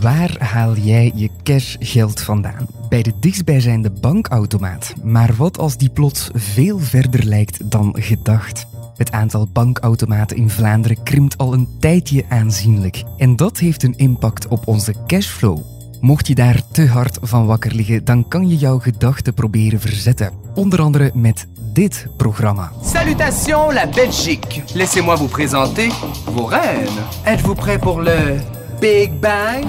Waar haal jij je cashgeld vandaan? Bij de dichtstbijzijnde bankautomaat. Maar wat als die plots veel verder lijkt dan gedacht? Het aantal bankautomaten in Vlaanderen krimpt al een tijdje aanzienlijk. En dat heeft een impact op onze cashflow. Mocht je daar te hard van wakker liggen, dan kan je jouw gedachten proberen verzetten. Onder andere met dit programma. Salutations la Belgique. Laissez-moi vous présenter vos reines. Êtes-vous prêts pour le Big Bang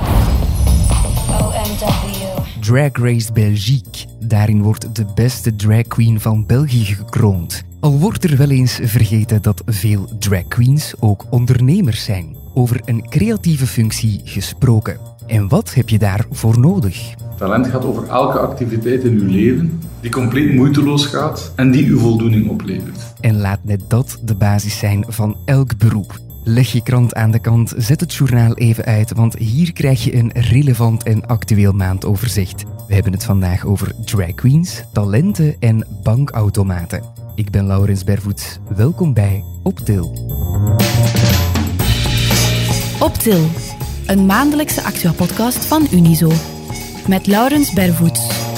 OMW. Drag Race Belgique. Daarin wordt de beste drag queen van België gekroond. Al wordt er wel eens vergeten dat veel drag queens ook ondernemers zijn. Over een creatieve functie gesproken. En wat heb je daarvoor nodig? Talent gaat over elke activiteit in uw leven die compleet moeiteloos gaat en die u voldoening oplevert. En laat net dat de basis zijn van elk beroep. Leg je krant aan de kant, zet het journaal even uit, want hier krijg je een relevant en actueel maandoverzicht. We hebben het vandaag over drag queens, talenten en bankautomaten. Ik ben Laurens Bervoets. Welkom bij Optil. Optil, een maandelijkse actua-podcast van Unizo. Met Laurens Bervoets.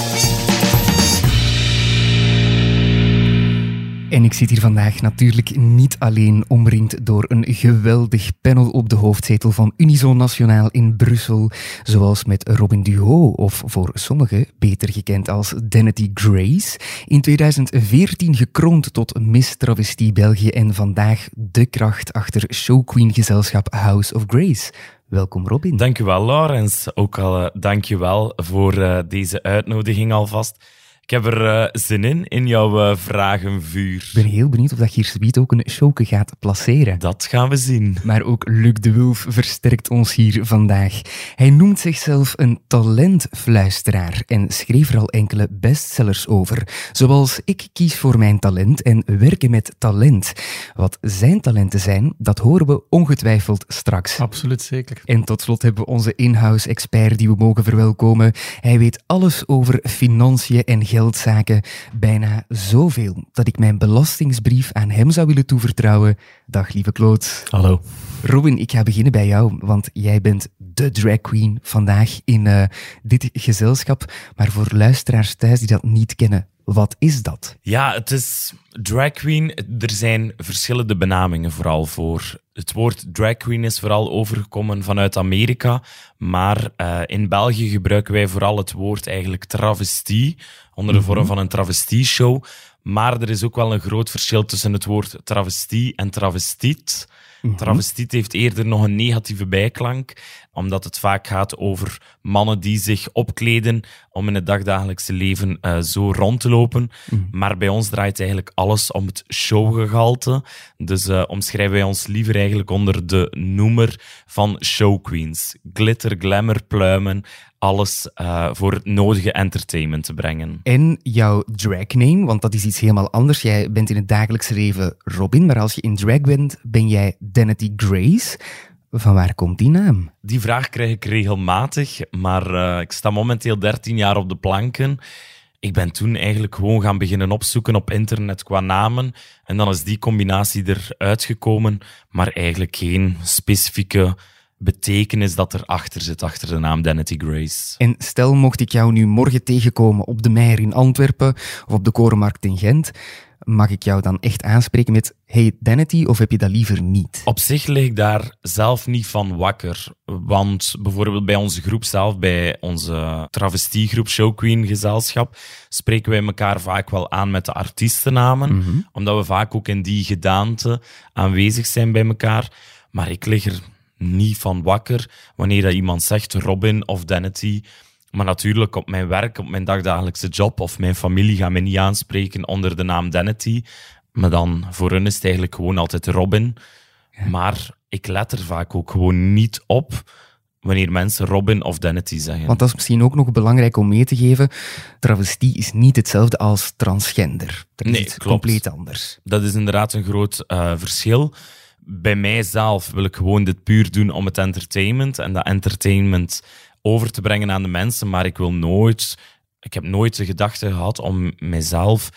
En ik zit hier vandaag natuurlijk niet alleen omringd door een geweldig panel op de hoofdzetel van Unizo Nationaal in Brussel, zoals met Robin Duho, of voor sommigen beter gekend als Danity Grace, in 2014 gekroond tot Miss Travestie België en vandaag de kracht achter showqueen gezelschap House of Grace. Welkom Robin. Dankjewel, Laurens. Ook al uh, dankjewel voor uh, deze uitnodiging alvast. Ik heb er uh, zin in, in jouw uh, vragenvuur. Ik ben heel benieuwd of dat je hier zoiets ook een showke gaat placeren. Dat gaan we zien. Maar ook Luc de Wulf versterkt ons hier vandaag. Hij noemt zichzelf een talentfluisteraar en schreef er al enkele bestsellers over. Zoals Ik kies voor mijn talent en Werken met talent. Wat zijn talenten zijn, dat horen we ongetwijfeld straks. Absoluut zeker. En tot slot hebben we onze in-house expert die we mogen verwelkomen. Hij weet alles over financiën en geldzaken. Bijna zoveel dat ik mijn belastingsbrief aan hem zou willen toevertrouwen. Dag lieve Claude. Hallo. Robin, ik ga beginnen bij jou, want jij bent de drag queen vandaag in uh, dit gezelschap. Maar voor luisteraars thuis die dat niet kennen, wat is dat? Ja, het is drag queen. Er zijn verschillende benamingen vooral voor. Het woord drag queen is vooral overgekomen vanuit Amerika, maar uh, in België gebruiken wij vooral het woord eigenlijk travestie, onder de vorm mm -hmm. van een travestieshow. Maar er is ook wel een groot verschil tussen het woord travestie en travestiet. -hmm. Travestiet heeft eerder nog een negatieve bijklank, omdat het vaak gaat over mannen die zich opkleden om in het dagdagelijkse leven uh, zo rond te lopen. Mm -hmm. Maar bij ons draait eigenlijk alles om het showgehalte. Dus uh, omschrijven wij ons liever eigenlijk onder de noemer van showqueens. Glitter, glamour, pluimen, alles uh, voor het nodige entertainment te brengen. En jouw dragname, want dat is iets helemaal anders. Jij bent in het dagelijkse leven Robin, maar als je in drag bent, ben jij Danity Grace. Van waar komt die naam? Die vraag krijg ik regelmatig, maar uh, ik sta momenteel 13 jaar op de planken. Ik ben toen eigenlijk gewoon gaan beginnen opzoeken op internet qua namen. En dan is die combinatie eruit gekomen, maar eigenlijk geen specifieke betekenis dat erachter zit, achter de naam Danity Grace. En stel, mocht ik jou nu morgen tegenkomen op de Meijer in Antwerpen of op de Korenmarkt in Gent, mag ik jou dan echt aanspreken met hey Danity of heb je dat liever niet? Op zich lig ik daar zelf niet van wakker. Want bijvoorbeeld bij onze groep zelf, bij onze travestiegroep Show Queen gezelschap, spreken wij elkaar vaak wel aan met de artiestennamen. Mm -hmm. Omdat we vaak ook in die gedaante aanwezig zijn bij elkaar. Maar ik lig er niet van wakker wanneer dat iemand zegt Robin of Danity. Maar natuurlijk, op mijn werk, op mijn dagdagelijkse job of mijn familie gaan mij niet aanspreken onder de naam Danity. Maar dan, voor hun is het eigenlijk gewoon altijd Robin. Ja. Maar ik let er vaak ook gewoon niet op wanneer mensen Robin of Danity zeggen. Want dat is misschien ook nog belangrijk om mee te geven. Travestie is niet hetzelfde als transgender. Dat is nee, iets compleet anders. Dat is inderdaad een groot uh, verschil bij mijzelf wil ik gewoon dit puur doen om het entertainment en dat entertainment over te brengen aan de mensen, maar ik wil nooit, ik heb nooit de gedachte gehad om mijzelf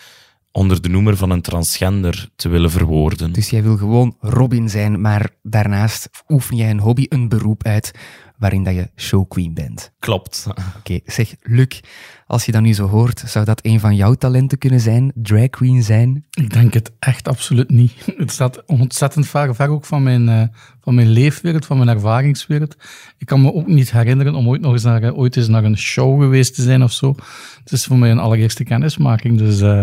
onder de noemer van een transgender te willen verwoorden. Dus jij wil gewoon Robin zijn, maar daarnaast oefen jij een hobby, een beroep uit waarin dat je showqueen bent. Klopt. Oké, zeg Luc, als je dat nu zo hoort, zou dat een van jouw talenten kunnen zijn? Drag queen zijn? Ik denk het echt absoluut niet. Het staat ontzettend ver, ver ook van mijn, uh, van mijn leefwereld, van mijn ervaringswereld. Ik kan me ook niet herinneren om ooit nog eens naar, ooit eens naar een show geweest te zijn of zo. Het is voor mij een allereerste kennismaking, dus uh,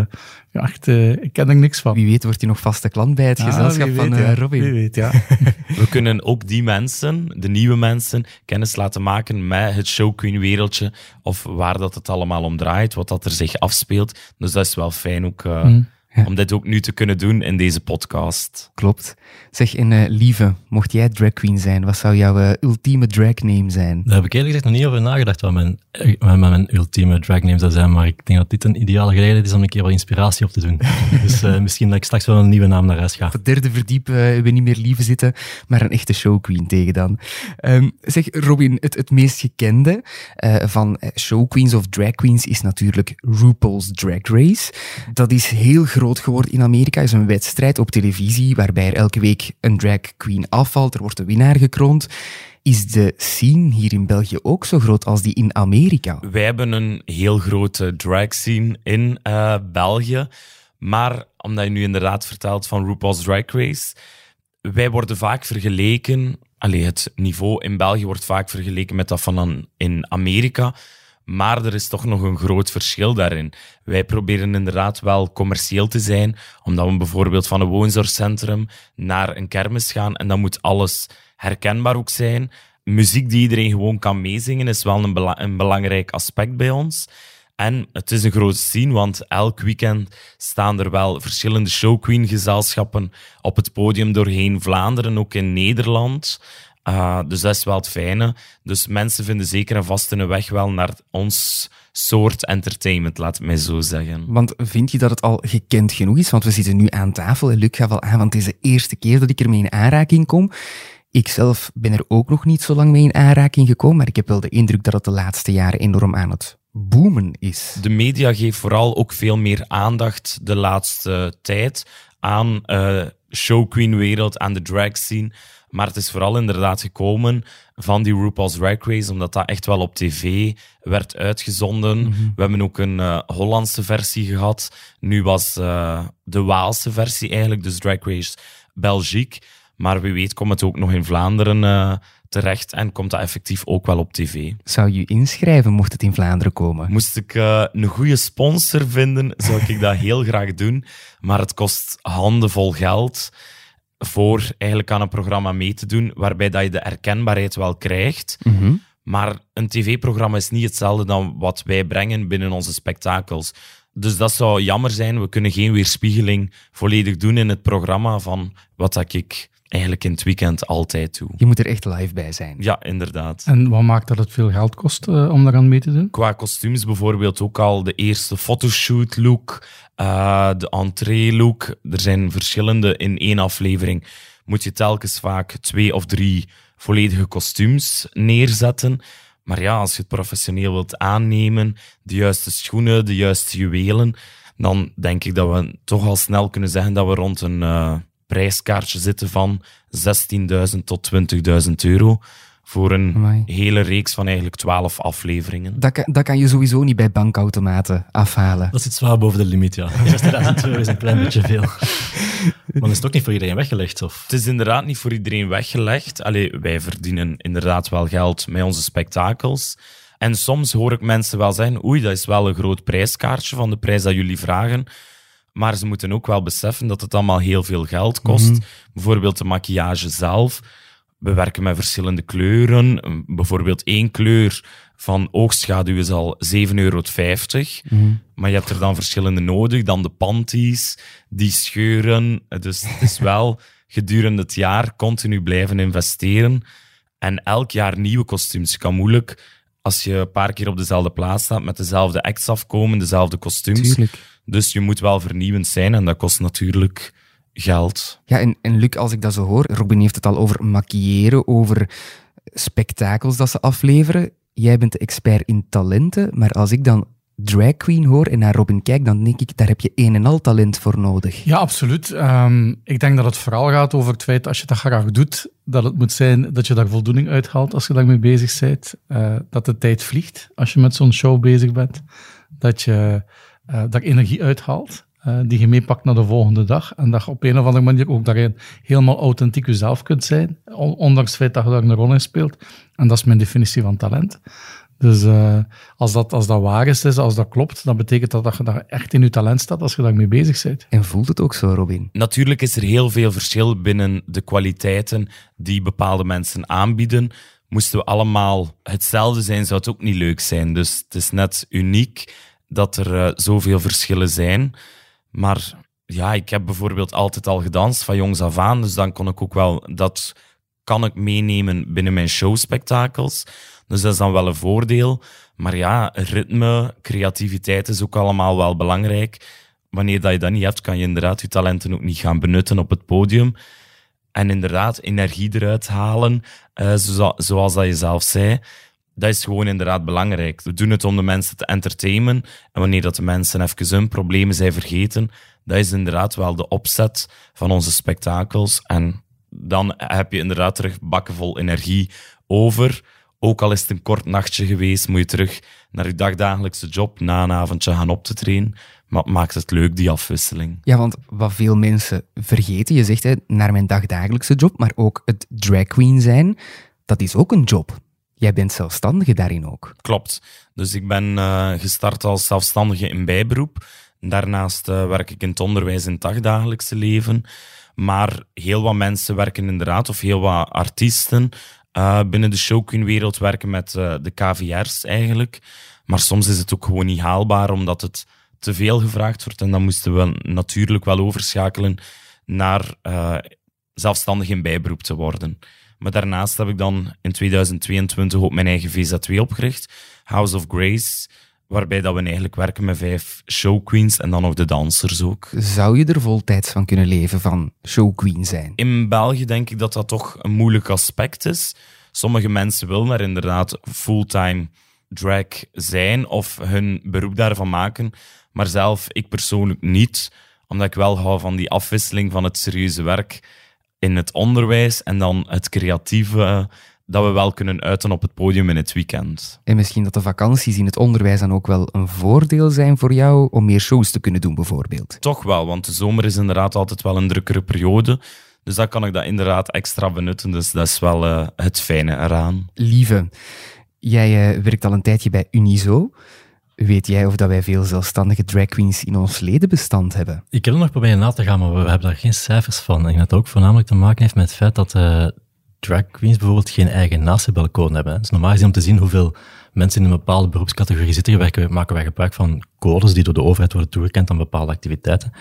ja, echt, uh, ik ken er niks van. Wie weet wordt hij nog vaste klant bij het Ja, gezelschap wie van weet, eh, ja. Robin. Wie weet, ja. We kunnen ook die mensen, de nieuwe mensen, kennis laten maken met het showqueen wereldje of waar dat het allemaal om draait, wat dat er zich afspeelt. Dus dat is wel fijn ook, eh, Mm. Ja. om dit ook nu te kunnen doen in deze podcast. Klopt. Zeg, en eh, Lieve, mocht jij drag queen zijn, wat zou jouw eh, ultieme drag name zijn? Daar heb ik eerlijk gezegd nog niet over nagedacht wat mijn, eh, wat mijn ultieme drag name zou zijn, maar ik denk dat dit een ideale gelegenheid is om een keer wat inspiratie op te doen. dus eh, misschien dat ik straks wel een nieuwe naam naar huis ga. Op het derde verdiep we niet meer Lieve zitten, maar een echte showqueen tegen dan. Ehm, zeg, Robin, het, het meest gekende eh, van showqueens of drag queens is natuurlijk RuPaul's Drag Race. Dat is heel groot geworden in Amerika, is een wedstrijd op televisie waarbij er elke week een drag queen afvalt, er wordt een winnaar gekroond. Is de scene hier in België ook zo groot als die in Amerika? Wij hebben een heel grote drag scene in eh, België. Maar omdat je nu inderdaad vertelt van RuPaul's Drag Race, wij worden vaak vergeleken. Allee, het niveau in België wordt vaak vergeleken met dat van in Amerika. Maar er is toch nog een groot verschil daarin. Wij proberen inderdaad wel commercieel te zijn, omdat we bijvoorbeeld van een woonzorgcentrum naar een kermis gaan en dan moet alles herkenbaar ook zijn. Muziek die iedereen gewoon kan meezingen is wel een, een belangrijk aspect bij ons. En het is een grote scene, want elk weekend staan er wel verschillende showqueen-gezelschappen op het podium doorheen Vlaanderen, ook in Nederland. Uh, dus dat is wel het fijne. Dus mensen vinden zeker en vast hun weg wel naar ons soort entertainment, laat het mij zo zeggen. Want vind je dat het al gekend genoeg is? Want we zitten nu aan tafel en Luc gaf al aan, want het is de eerste keer dat ik ermee in aanraking kom. Ik zelf ben er ook nog niet zo lang mee in aanraking gekomen, maar ik heb wel de indruk dat het de laatste jaren enorm aan het boomen is. De media geeft vooral ook veel meer aandacht de laatste tijd aan uh, showqueen-wereld, aan de drag scene. Maar het is vooral inderdaad gekomen van die RuPaul's Drag Race, omdat dat echt wel op tv werd uitgezonden. We hebben ook een uh, Hollandse versie gehad. Nu was uh, de Waalse versie eigenlijk, dus Drag Race Belgique. Maar wie weet komt het ook nog in Vlaanderen uh, terecht en komt dat effectief ook wel op tv. Zou je inschrijven mocht het in Vlaanderen komen? Moest ik uh, een goede sponsor vinden, zou ik dat heel graag doen. Maar het kost handenvol geld voor eigenlijk aan een programma mee te doen, waarbij dat je de herkenbaarheid wel krijgt. Mm -hmm. Maar een tv-programma is niet hetzelfde dan wat wij brengen binnen onze spektakels. Dus dat zou jammer zijn. We kunnen geen weerspiegeling volledig doen in het programma van wat dat ik eigenlijk in het weekend altijd doe. Je moet er echt live bij zijn. Ja, inderdaad. En wat maakt dat het veel geld kost uh, om daaraan mee te doen? Qua kostuums bijvoorbeeld ook al de eerste fotoshoot look, uh, de entree look. Er zijn verschillende in één aflevering. Moet je telkens vaak twee of drie volledige kostuums neerzetten. Maar ja, als je het professioneel wilt aannemen, de juiste schoenen, de juiste juwelen, dan denk ik dat we toch al snel kunnen zeggen dat we rond een uh, prijskaartje zitten van 16.000 tot 20.000 euro voor een Amai. hele reeks van eigenlijk 12 afleveringen. Dat kan, dat kan je sowieso niet bij bankautomaten afhalen. Dat zit zwaar boven de limiet, ja. 60.000 euro is een klein beetje veel. Maar is het ook niet voor iedereen weggelegd? Of? Het is inderdaad niet voor iedereen weggelegd. Allee, wij verdienen inderdaad wel geld met onze spektakels. En soms hoor ik mensen wel zeggen, oei, dat is wel een groot prijskaartje van de prijs dat jullie vragen. Maar ze moeten ook wel beseffen dat het allemaal heel veel geld kost. Mm -hmm. Bijvoorbeeld de maquillage zelf. We werken met verschillende kleuren. Bijvoorbeeld één kleur van oogschaduw is al 7,50 euro. Mhm. Maar je hebt er dan verschillende nodig. Dan de panties, die scheuren. Dus het is wel gedurende het jaar continu blijven investeren. En elk jaar nieuwe kostuums. Je kan moeilijk, als je een paar keer op dezelfde plaats staat, met dezelfde acts afkomen, dezelfde kostuums. Tuurlijk. Dus je moet wel vernieuwend zijn en dat kost natuurlijk geld. Ja, en, en Luc, als ik dat zo hoor, Robin heeft het al over maquilleren, over spektakels dat ze afleveren. Jij bent de expert in talenten, maar als ik dan drag queen hoor en naar Robin kijk, dan denk ik, daar heb je een en al talent voor nodig. Ja, absoluut. Ehm, ik denk dat het vooral gaat over het feit, als je dat graag doet, dat het moet zijn dat je daar voldoening uithaalt als je daarmee bezig bent. Uh, dat de tijd vliegt als je met zo'n show bezig bent. Dat je uh, daar energie uithaalt. Uh, die je meepakt naar de volgende dag. En dat je op een of andere manier ook daarin helemaal authentiek jezelf kunt zijn. Ondanks het feit dat je daar een rol in speelt. En dat is mijn definitie van talent. Dus uh, als, dat, als dat waar is, als dat klopt, dan betekent dat dat je daar echt in je talent staat als je daarmee bezig bent. En voelt het ook zo, Robin? Natuurlijk is er heel veel verschil binnen de kwaliteiten die bepaalde mensen aanbieden. Moesten we allemaal hetzelfde zijn, zou het ook niet leuk zijn. Dus het is net uniek dat er uh, zoveel verschillen zijn. Maar ja, ik heb bijvoorbeeld altijd al gedanst van jongs af aan, dus dan kon ik ook wel dat kan ik meenemen binnen mijn showspectakels. Dus dat is dan wel een voordeel. Maar ja, ritme, creativiteit is ook allemaal wel belangrijk. Wanneer dat je dat niet hebt, kan je inderdaad je talenten ook niet gaan benutten op het podium. En inderdaad, energie eruit halen, uh, zoals dat je zelf zei. Dat is gewoon inderdaad belangrijk. We doen het om de mensen te entertainen. En wanneer dat de mensen even hun problemen zijn vergeten, dat is inderdaad wel de opzet van onze spektakels. En dan heb je inderdaad terug bakken vol energie over ook al is het een kort nachtje geweest, moet je terug naar je dagdagelijkse job na een avondje gaan op te trainen. Maar het maakt het leuk, die afwisseling. Ja, want wat veel mensen vergeten, je zegt hè, naar mijn dagdagelijkse job, maar ook het drag queen zijn, dat is ook een job. Jij bent zelfstandige daarin ook. Klopt. Dus ik ben uh, gestart als zelfstandige in bijberoep. Daarnaast uh, werk ik in het onderwijs in het dagdagelijkse leven. Maar heel wat mensen werken inderdaad, of heel wat artiesten, uh, binnen de showqueen-wereld werken met de KVR's eigenlijk. Maar soms is het ook gewoon niet haalbaar, omdat het te veel gevraagd wordt. En dan moesten we natuurlijk wel overschakelen naar zelfstandig in bijberoep te worden. Maar daarnaast heb ik dan in 2022 ook mijn eigen VZ2 opgericht, House of Grace, waarbij dat we eigenlijk werken met vijf showqueens en dan nog de dansers ook. Zou je er voltijds van kunnen leven, van showqueen zijn? In België denk ik dat dat toch een moeilijk aspect is. Sommige mensen willen er inderdaad fulltime drag zijn of hun beroep daarvan maken, maar zelf ik persoonlijk niet, omdat ik wel hou van die afwisseling van het serieuze werk in het onderwijs en dan het creatieve dat we wel kunnen uiten op het podium in het weekend. En misschien dat de vakanties in het onderwijs dan ook wel een voordeel zijn voor jou om meer shows te kunnen doen, bijvoorbeeld? Toch wel, want de zomer is inderdaad altijd wel een drukkere periode. Dus dan kan ik dat inderdaad extra benutten. Dus dat is wel uh, het fijne eraan. Lieve, jij uh, werkt al een tijdje bij Unizo. Weet jij of dat wij veel zelfstandige drag queens in ons ledenbestand hebben? Ik heb er nog proberen na te gaan, maar we hebben daar geen cijfers van. Ik dat ook voornamelijk te maken heeft met het feit dat uh, drag queens bijvoorbeeld geen eigen natiebelcode hebben. Het is normaal gezien om te zien hoeveel mensen in een bepaalde beroepscategorie zitten, werken, maken wij gebruik van codes die door de overheid worden toegekend aan bepaalde activiteiten.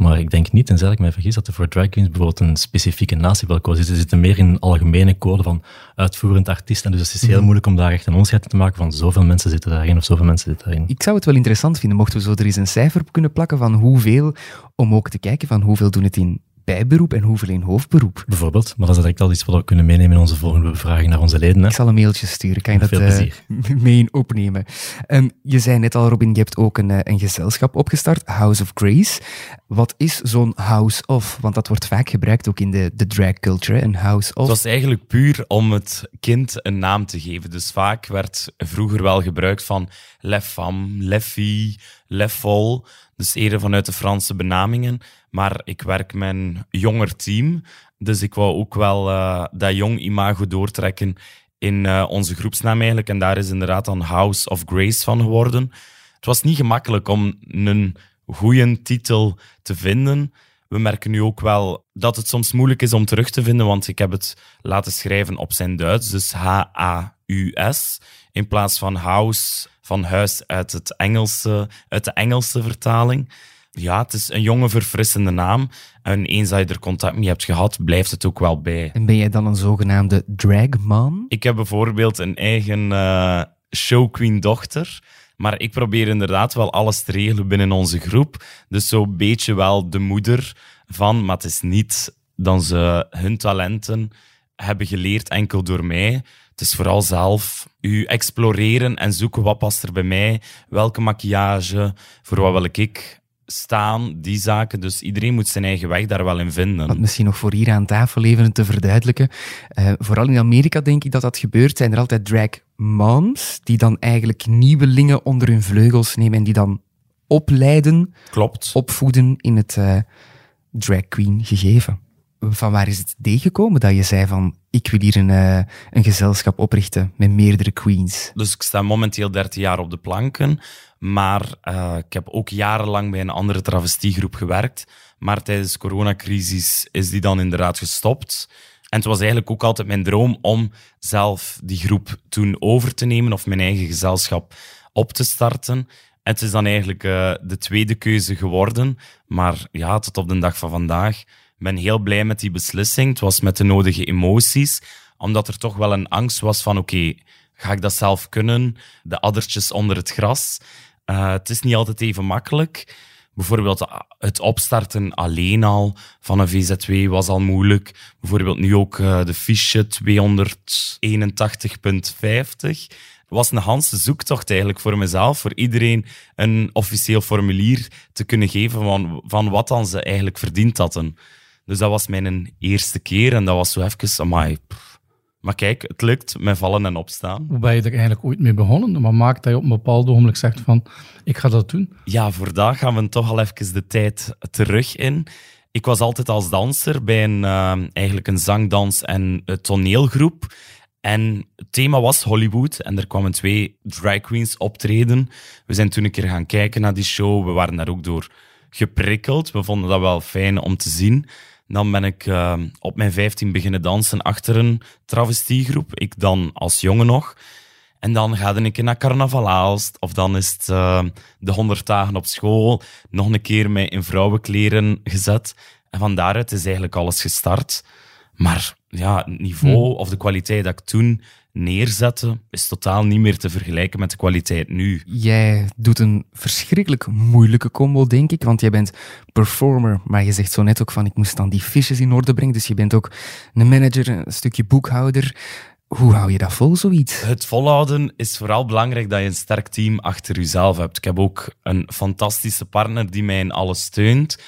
Maar ik denk niet, tenzij ik mij vergis, dat er voor drag queens bijvoorbeeld een specifieke natiebelcode zit. Ze zitten meer in een algemene code van uitvoerend artiest. En dus het is heel mhm. moeilijk om daar echt een onderscheid te maken van zoveel mensen zitten daarin of zoveel mensen zitten daarin. Ik zou het wel interessant vinden mochten we zo er eens een cijfer op kunnen plakken van hoeveel, om ook te kijken van hoeveel doen het in bijberoep en hoeveel in hoofdberoep. Bijvoorbeeld, maar dat is direct al iets wat we kunnen meenemen in onze volgende bevraging naar onze leden. Hè? Ik zal een mailtje sturen, kan je dat uh, mee in opnemen. Um, je zei net al, Robin, je hebt ook een, uh, een gezelschap opgestart, House of Grace. Wat is zo'n House of? Want dat wordt vaak gebruikt ook in de, de drag culture, een House of. Het was eigenlijk puur om het kind een naam te geven. Dus vaak werd vroeger wel gebruikt van les femme, folle. Dus eerder vanuit de Franse benamingen. Maar ik werk met een jonger team. Dus ik wou ook wel uh, dat jong imago doortrekken in uh, onze groepsnaam eigenlijk. En daar is inderdaad dan House of Grace van geworden. Het was niet gemakkelijk om een goede titel te vinden. We merken nu ook wel dat het soms moeilijk is om terug te vinden, want ik heb het laten schrijven op zijn Duits, dus H-A-U-S, in plaats van house, van huis uit, het Engelse, uit de Engelse vertaling. Ja, het is een jonge, verfrissende naam. En eens dat je er contact mee hebt gehad, blijft het ook wel bij. En ben jij dan een zogenaamde dragman? Ik heb bijvoorbeeld een eigen uh, showqueen-dochter. Maar ik probeer inderdaad wel alles te regelen binnen onze groep. Dus zo'n beetje wel de moeder van, maar het is niet dan ze hun talenten hebben geleerd enkel door mij. Het is vooral zelf u exploreren en zoeken wat past er bij mij, welke maquillage, voor wat wil ik staan, die zaken. Dus iedereen moet zijn eigen weg daar wel in vinden. Misschien nog voor hier aan tafel even te verduidelijken. Uh, vooral in Amerika denk ik dat dat gebeurt. Zijn er altijd drag moms die dan eigenlijk nieuwelingen onder hun vleugels nemen en die dan opleiden, Klopt. opvoeden in het uh, drag queen gegeven. Van waar is het idee gekomen dat je zei van ik wil hier een, uh, een gezelschap oprichten met meerdere queens? Dus ik sta momenteel 13 jaar op de planken. Maar uh, ik heb ook jarenlang bij een andere travestiegroep gewerkt. Maar tijdens de coronacrisis is die dan inderdaad gestopt. En het was eigenlijk ook altijd mijn droom om zelf die groep toen over te nemen of mijn eigen gezelschap op te starten. En het is dan eigenlijk uh, de tweede keuze geworden. Maar ja, tot op de dag van vandaag. Ben heel blij met die beslissing. Het was met de nodige emoties. Omdat er toch wel een angst was van oké, ga ik dat zelf kunnen? De addertjes onder het gras. Uh, het is niet altijd even makkelijk. Bijvoorbeeld het opstarten alleen al van een VZW was al moeilijk. Bijvoorbeeld nu ook uh, de fiche 281.50 was een Hanse zoektocht eigenlijk voor mezelf, voor iedereen een officieel formulier te kunnen geven van, van wat dan ze eigenlijk verdiend hadden. Dus dat was mijn eerste keer en dat was zo even, amai, pff, maar kijk, het lukt met vallen en opstaan. Hoe ben je er eigenlijk ooit mee begonnen? Maar maakt dat je op een bepaald ogenblik zegt van, ik ga dat doen? Ja, voor dat gaan we toch al even de tijd terug in. Ik was altijd als danser bij een, uh, eigenlijk een zangdans- en toneelgroep. En het thema was Hollywood en er kwamen twee drag queens optreden. We zijn toen een keer gaan kijken naar die show. We waren daar ook door geprikkeld. We vonden dat wel fijn om te zien. Dan ben ik uh, op mijn 15 beginnen dansen achter een travestiegroep. Ik dan als jongen nog. En dan ga ik naar Carnaval Aalst. Of dan is het uh, de 100 dagen op school. Nog een keer mij in vrouwenkleren gezet. En van daaruit is eigenlijk alles gestart. Maar ja, het niveau hm. of de kwaliteit dat ik toen neerzette, is totaal niet meer te vergelijken met de kwaliteit nu. Jij doet een verschrikkelijk moeilijke combo, denk ik, want jij bent performer, maar je zegt zo net ook van ik moest dan die fiches in orde brengen, dus je bent ook een manager, een stukje boekhouder. Hoe hou je dat vol, zoiets? Het volhouden is vooral belangrijk dat je een sterk team achter jezelf hebt. Ik heb ook een fantastische partner die mij in alles steunt.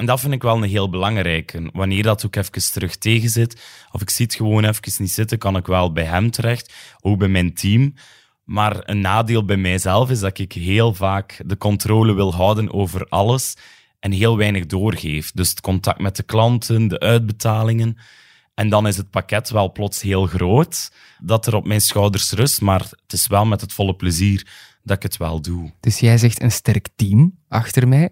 En dat vind ik wel een heel belangrijke. Wanneer dat ook even terug tegen zit, of ik zie het gewoon even niet zitten, kan ik wel bij hem terecht, ook bij mijn team. Maar een nadeel bij mijzelf is dat ik heel vaak de controle wil houden over alles en heel weinig doorgeef. Dus het contact met de klanten, de uitbetalingen. En dan is het pakket wel plots heel groot dat er op mijn schouders rust, maar het is wel met het volle plezier dat ik het wel doe. Dus jij zegt een sterk team achter mij.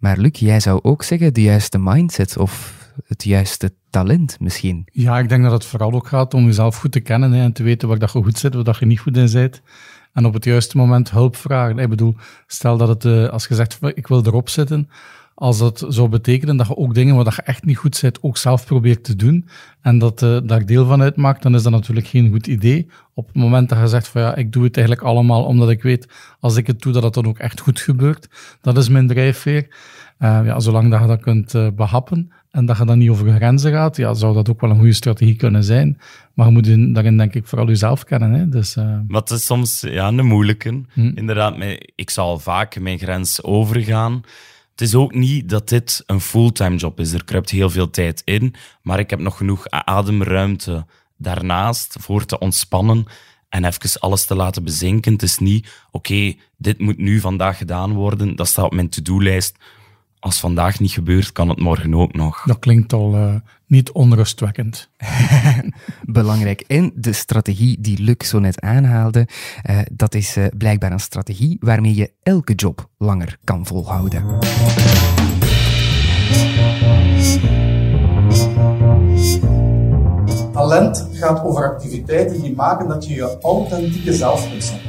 Maar Luc, jij zou ook zeggen de juiste mindset of het juiste talent misschien. Ja, ik denk dat het vooral ook gaat om jezelf goed te kennen hè, en te weten waar dat je goed zit, waar dat je niet goed in bent. En op het juiste moment hulp vragen. Ik bedoel, stel dat het, uh, als je zegt, ik wil erop zitten, als dat zou betekenen dat je ook dingen waar je echt niet goed zit, ook zelf probeert te doen en dat uh, daar deel van uitmaakt, dan is dat natuurlijk geen goed idee. Op het moment dat je zegt van ja, ik doe het eigenlijk allemaal omdat ik weet, als ik het doe, dat het dan ook echt goed gebeurt. Dat is mijn drijfveer. Uh, ja, zolang dat je dat kunt uh, behappen en dat je dan niet over grenzen gaat, ja, zou dat ook wel een goede strategie kunnen zijn. Maar je moet in, daarin denk ik vooral jezelf kennen. Hè? Dus, uh... Wat is soms ja, een moeilijke. Hm. Inderdaad, ik zal vaak mijn grens overgaan. Het is ook niet dat dit een fulltime job is. Er kruipt heel veel tijd in, maar ik heb nog genoeg ademruimte daarnaast voor te ontspannen en even alles te laten bezinken. Het is niet, oké, dit moet nu vandaag gedaan worden. Dat staat op mijn to-do-lijst. Als vandaag niet gebeurt, kan het morgen ook nog. Dat klinkt al uh, niet onrustwekkend. Belangrijk. En de strategie die Luc zo net aanhaalde, uh, dat is uh, blijkbaar een strategie waarmee je elke job langer kan volhouden. Talent gaat over activiteiten die maken dat je je authentieke zelf kunt zijn.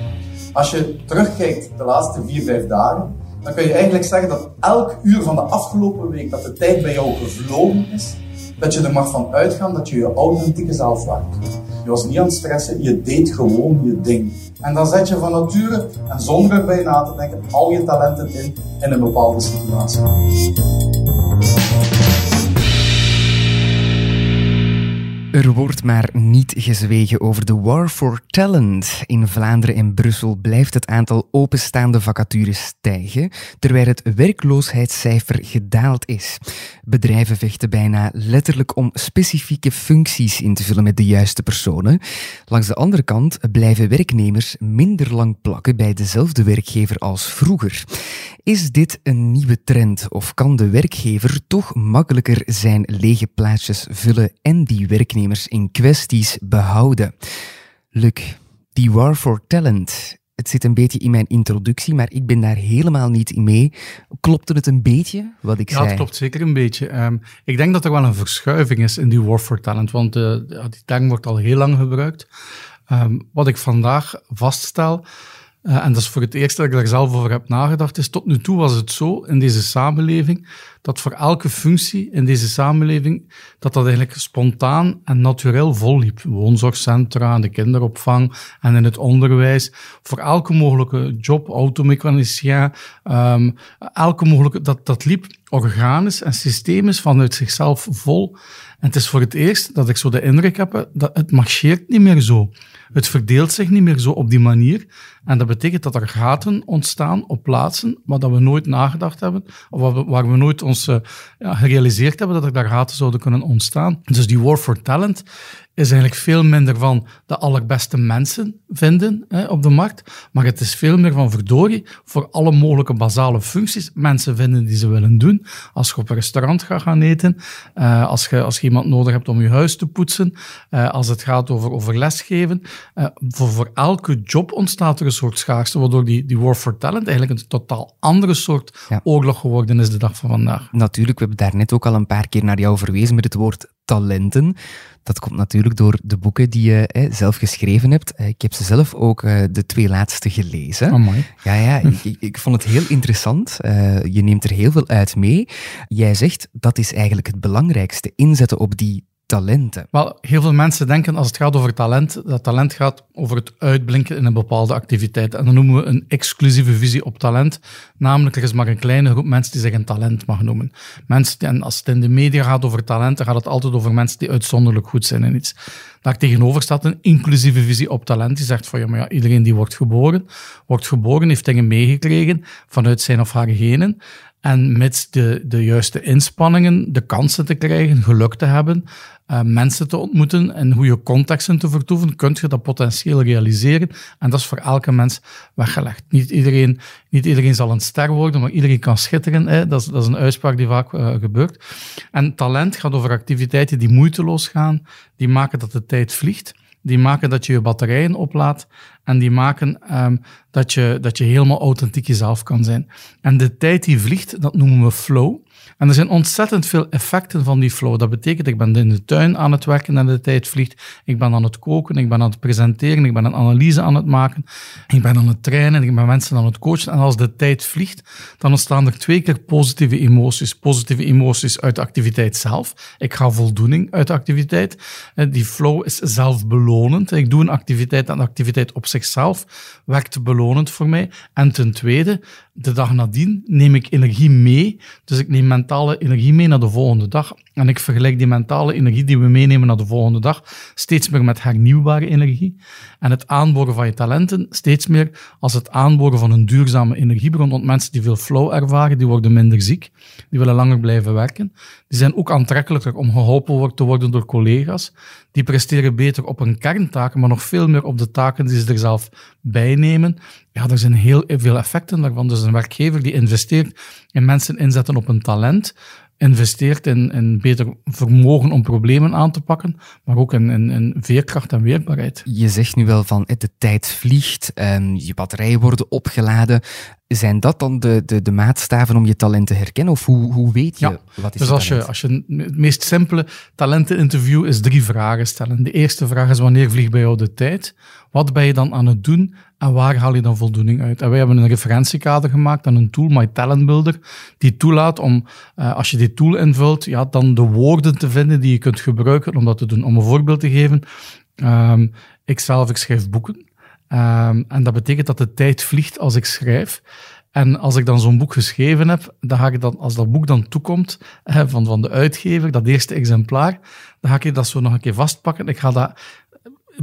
Als je terugkijkt de laatste vier, vijf dagen, dan kun je eigenlijk zeggen dat elk uur van de afgelopen week dat de tijd bij jou gevlogen is, dat je er mag van uitgaan dat je je authentieke zelf waart. Je was niet aan het stressen, je deed gewoon je ding. En dan zet je van nature, en zonder erbij na te denken, al je talenten in in een bepaalde situatie. Er wordt maar niet gezwegen over de war for talent. In Vlaanderen en Brussel blijft het aantal openstaande vacatures stijgen, terwijl het werkloosheidscijfer gedaald is. Bedrijven vechten bijna letterlijk om specifieke functies in te vullen met de juiste personen. Langs de andere kant blijven werknemers minder lang plakken bij dezelfde werkgever als vroeger. Is dit een nieuwe trend of kan de werkgever toch makkelijker zijn lege plaatsjes vullen en die werknemers in kwesties behouden. Luc, die war for talent. Het zit een beetje in mijn introductie, maar ik ben daar helemaal niet in mee. Klopte het een beetje, wat ik ja, zei? Ja, het klopt zeker een beetje. Um, ik denk dat er wel een verschuiving is in die war for talent, want uh, die term wordt al heel lang gebruikt. Um, wat ik vandaag vaststel, uh, en dat is voor het eerst dat ik daar zelf over heb nagedacht, is tot nu toe was het zo in deze samenleving dat voor elke functie in deze samenleving, dat dat eigenlijk spontaan en natuurlijk volliep. Woonzorgcentra, de kinderopvang en in het onderwijs. Voor elke mogelijke job, automechanicien, um, elke mogelijke, dat, dat liep organisch en systemisch vanuit zichzelf vol. En het is voor het eerst dat ik zo de indruk heb dat het marcheert niet meer zo. Het verdeelt zich niet meer zo op die manier. En dat betekent dat er gaten ontstaan op plaatsen waar dat we nooit nagedacht hebben, of waar we, nooit ons uh, ja, gerealiseerd hebben dat er daar gaten zouden kunnen ontstaan. Dus die war for talent is eigenlijk veel minder van de allerbeste mensen vinden hè, op de markt, maar het is veel meer van verdorie voor alle mogelijke basale functies mensen vinden die ze willen doen. Als je op een restaurant gaat gaan eten, uh, als, je, als je iemand nodig hebt om je huis te poetsen, uh, als het gaat over, over lesgeven, uh, voor, voor elke job ontstaat er een soort schaarste, waardoor die, die war for talent eigenlijk een totaal andere soort ja. oorlog geworden is de dag van vandaag. Natuurlijk, we hebben daar net ook al een paar keer naar jou verwezen met het woord talenten. Dat komt natuurlijk door de boeken die je eh, zelf geschreven hebt. Ik heb ze zelf ook uh, de twee laatste gelezen. Oh, mooi. Ja, ja ik, ik, vond het heel interessant. Uh, je neemt er heel veel uit mee. Jij zegt dat is eigenlijk het belangrijkste: inzetten op die talenten. Wel, heel veel mensen denken als het gaat over talent, dat talent gaat over het uitblinken in een bepaalde activiteit. En dan noemen we een exclusieve visie op talent. Namelijk, er is maar een kleine groep mensen die zich een talent mag noemen. Mensen, en als het in de media gaat over talent, dan gaat het altijd over mensen die uitzonderlijk goed zijn in iets. Daar tegenover staat een inclusieve visie op talent. Die zegt van ja, maar ja, iedereen die wordt geboren, wordt geboren, heeft dingen meegekregen vanuit zijn of haar genen. En met de, de juiste inspanningen, de kansen te krijgen, geluk te hebben, uh, mensen te ontmoeten en goede contexten te vertoeven, kun je dat potentieel realiseren. En dat is voor elke mens weggelegd. Niet iedereen, niet iedereen zal een ster worden, maar iedereen kan schitteren. Hè. Dat, is, dat is een uitspraak die vaak uh, gebeurt. En talent gaat over activiteiten die moeiteloos gaan, die maken dat de tijd vliegt. Die maken dat je je batterijen oplaadt en die maken um, dat, je, dat je helemaal authentiek jezelf kan zijn. En de tijd die vliegt, dat noemen we flow. En er zijn ontzettend veel effecten van die flow. Dat betekent, ik ben in de tuin aan het werken en de tijd vliegt. Ik ben aan het koken, ik ben aan het presenteren, ik ben een analyse aan het maken. Ik ben aan het trainen, ik ben mensen aan het coachen. En als de tijd vliegt, dan ontstaan er twee keer positieve emoties. Positieve emoties uit de activiteit zelf. Ik ga voldoening uit de activiteit. Die flow is zelfbelonend. Ik doe een activiteit en de activiteit op zichzelf werkt belonend voor mij. En ten tweede, de dag nadien neem ik energie mee. Dus ik neem mentale energie mee naar de volgende dag. En ik vergelijk die mentale energie die we meenemen naar de volgende dag steeds meer met hernieuwbare energie. En het aanboren van je talenten steeds meer als het aanboren van een duurzame energiebron. Want mensen die veel flow ervaren, die worden minder ziek. Die willen langer blijven werken. Die zijn ook aantrekkelijker om geholpen te worden door collega's. Die presteren beter op hun kerntaken, maar nog veel meer op de taken die ze er zelf bij nemen. Ja, er zijn heel veel effecten daarvan. Dus een werkgever die investeert in mensen inzetten op een talent, investeert in, in beter vermogen om problemen aan te pakken, maar ook in, in, in veerkracht en weerbaarheid. Je zegt nu wel van de tijd vliegt, um, je batterijen worden opgeladen. Zijn dat dan de, de, de maatstaven om je talent te herkennen? Of hoe, hoe weet je ja, wat is Dus als je, als je het meest simpele talenteninterview is drie vragen stellen. De eerste vraag is wanneer vliegt bij jou de tijd? Wat ben je dan aan het doen en waar haal je dan voldoening uit? En wij hebben een referentiekader gemaakt aan een tool, My Talent Builder, die toelaat om, uh, als je die tool invult, ja, dan de woorden te vinden die je kunt gebruiken om dat te doen. Om een voorbeeld te geven, um, ik zelf, ik schrijf boeken. Um, en dat betekent dat de tijd vliegt als ik schrijf. En als ik dan zo'n boek geschreven heb, dan ga ik dan, als dat boek dan toekomt hè, van, van de uitgever, dat eerste exemplaar, dan ga ik dat zo nog een keer vastpakken. Ik ga dat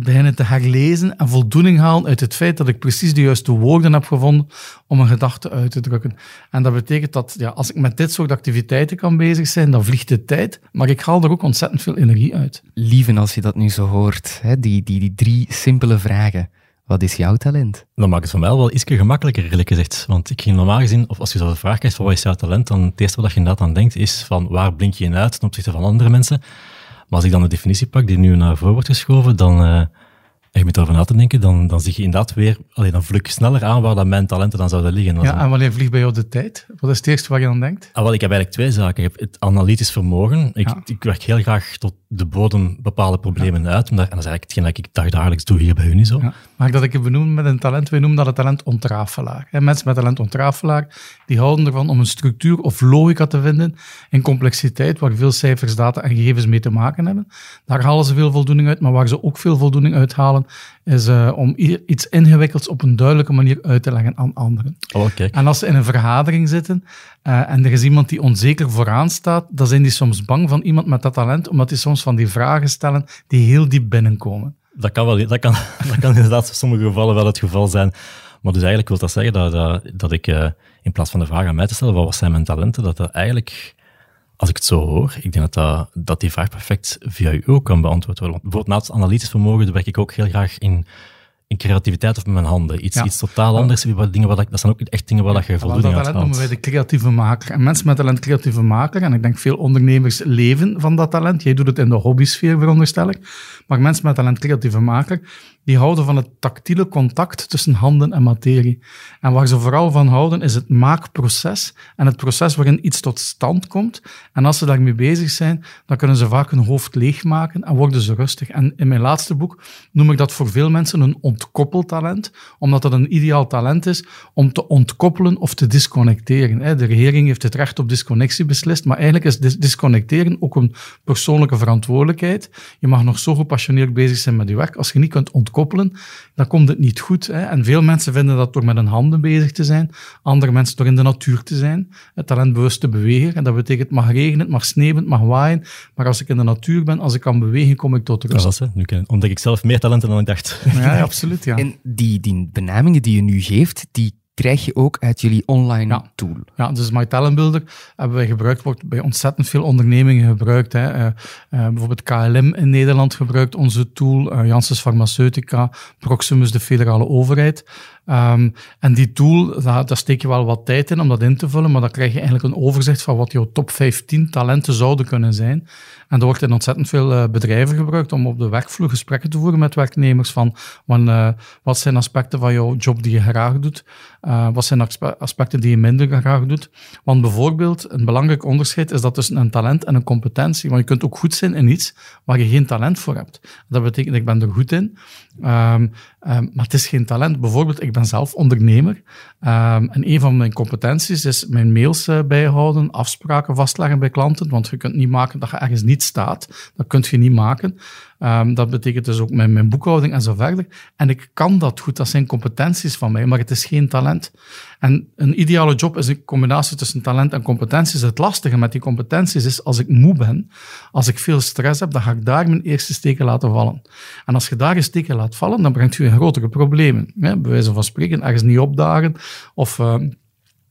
beginnen te herlezen en voldoening halen uit het feit dat ik precies de juiste woorden heb gevonden om een gedachte uit te drukken. En dat betekent dat ja, als ik met dit soort activiteiten kan bezig zijn, dan vliegt de tijd, maar ik haal er ook ontzettend veel energie uit. Lieve, als je dat nu zo hoort, hè, die, die, die drie simpele vragen. Wat is jouw talent? Dan maakt het voor mij wel iets gemakkelijker, eerlijk gezegd. Want ik ging normaal gezien, of als je zo de vraag krijgt van wat is jouw talent, dan het eerste wat je inderdaad aan denkt is van waar blink je in uit ten opzichte van andere mensen. Maar als ik dan de definitie pak die nu naar voren wordt geschoven, dan, uh, en je moet erover na te denken, dan, dan zie je inderdaad weer, alleen dan vluk je sneller aan waar dat mijn talenten dan zouden liggen. Ja, en wanneer vliegt bij jou de tijd? Wat is het eerste waar je aan denkt? Ah, wel, ik heb eigenlijk twee zaken. Ik heb het analytisch vermogen. Ik, ja. ik werk heel graag tot de bodem bepaalde problemen ja. uit. En dat is eigenlijk hetgeen dat ik dagelijks doe hier bij Unizo. Ja. Mag ik dat ik het benoem met een talent? Wij noemen dat het talent ontrafelaar. En mensen met talent ontrafelaar, die houden ervan om een structuur of logica te vinden in complexiteit, waar veel cijfers, data en gegevens mee te maken hebben. Daar halen ze veel voldoening uit, maar waar ze ook veel voldoening uit halen, is uh, om iets ingewikkelds op een duidelijke manier uit te leggen aan anderen. Oh. En als ze in een vergadering zitten uh, en er is iemand die onzeker vooraan staat, dan zijn die soms bang van iemand met dat talent, omdat die soms van die vragen stellen die heel diep binnenkomen. Dat kan, wel, dat kan, dat kan inderdaad in sommige gevallen wel het geval zijn. Maar dus eigenlijk wil dat zeggen dat, dat, dat ik uh, in plaats van de vraag aan mij te stellen, wat zijn mijn talenten, dat dat eigenlijk als ik het zo hoor, ik denk dat, dat, dat die vraag perfect via u ook kan beantwoord worden. Bijvoorbeeld naast analytisch vermogen werk ik ook heel graag in, in creativiteit of met mijn handen. Iets, Ja. iets totaal anders. Dingen waar dat, dat zijn ook echt dingen waar dat je voldoening dat uit talent noemen haalt. wij de creatieve maker. En mensen met talent creatieve maker, en ik denk veel ondernemers leven van dat talent. Jij doet het in de hobbysfeer, veronderstel ik. Maar mensen met talent creatieve maker, die houden van het tactiele contact tussen handen en materie. En waar ze vooral van houden, is het maakproces en het proces waarin iets tot stand komt. En als ze daarmee bezig zijn, dan kunnen ze vaak hun hoofd leegmaken en worden ze rustig. En in mijn laatste boek noem ik dat voor veel mensen een ontkoppeltalent, omdat het een ideaal talent is om te ontkoppelen of te disconnecteren. De regering heeft het recht op disconnectie beslist, maar eigenlijk is dis- disconnecteren ook een persoonlijke verantwoordelijkheid. Je mag nog zo bezig zijn met je werk. Als je niet kunt ontkoppelen, dan komt het niet goed. Hè. En veel mensen vinden dat door met hun handen bezig te zijn, andere mensen door in de natuur te zijn, het talentbewust te bewegen. En dat betekent, het mag regenen, het mag sneeuwen, het mag waaien, maar als ik in de natuur ben, als ik kan bewegen, kom ik tot Dat rust. was het. Nu ken- ontdek ik zelf meer talenten dan ik dacht. Ja, ja, absoluut. Ja. En die, die benamingen die je nu geeft, die krijg je ook uit jullie online Ja. tool. Ja, dus My Talent Builder hebben wij gebruikt, wordt bij ontzettend veel ondernemingen gebruikt. Hè. Eh, eh, bijvoorbeeld KLM in Nederland gebruikt onze tool, eh Janssens Pharmaceutica, Proximus, de federale overheid. Ehm, en die tool, daar, steek je wel wat tijd in om dat in te vullen, maar dan krijg je eigenlijk een overzicht van wat jouw top 15 talenten zouden kunnen zijn. En dat wordt in ontzettend veel eh, bedrijven gebruikt om op de werkvloer gesprekken te voeren met werknemers van van, eh, wat zijn aspecten van jouw job die je graag doet, Eh, wat zijn aspe- aspecten die je minder graag doet. Want bijvoorbeeld, een belangrijk onderscheid is dat tussen een talent en een competentie. Want je kunt ook goed zijn in iets waar je geen talent voor hebt. Dat betekent, ik ben er goed in, ehm, ehm, maar het is geen talent. Bijvoorbeeld, ik ben zelf ondernemer. ehm, en een van mijn competenties is mijn mails eh, bijhouden, afspraken vastleggen bij klanten. Want je kunt niet maken dat je ergens niet staat. Dat kun je niet maken. Ehm, dat betekent dus ook mijn, mijn boekhouding en zo verder. En ik kan dat goed, dat zijn competenties van mij, maar het is geen talent. En een ideale job is een combinatie tussen talent en competenties. Het lastige met die competenties is, als ik moe ben, als ik veel stress heb, dan ga ik daar mijn eerste steken laten vallen. En als je daar een steken laat vallen, dan brengt je in grotere problemen. Hè? Bij wijze van spreken, ergens niet opdagen of... ehm,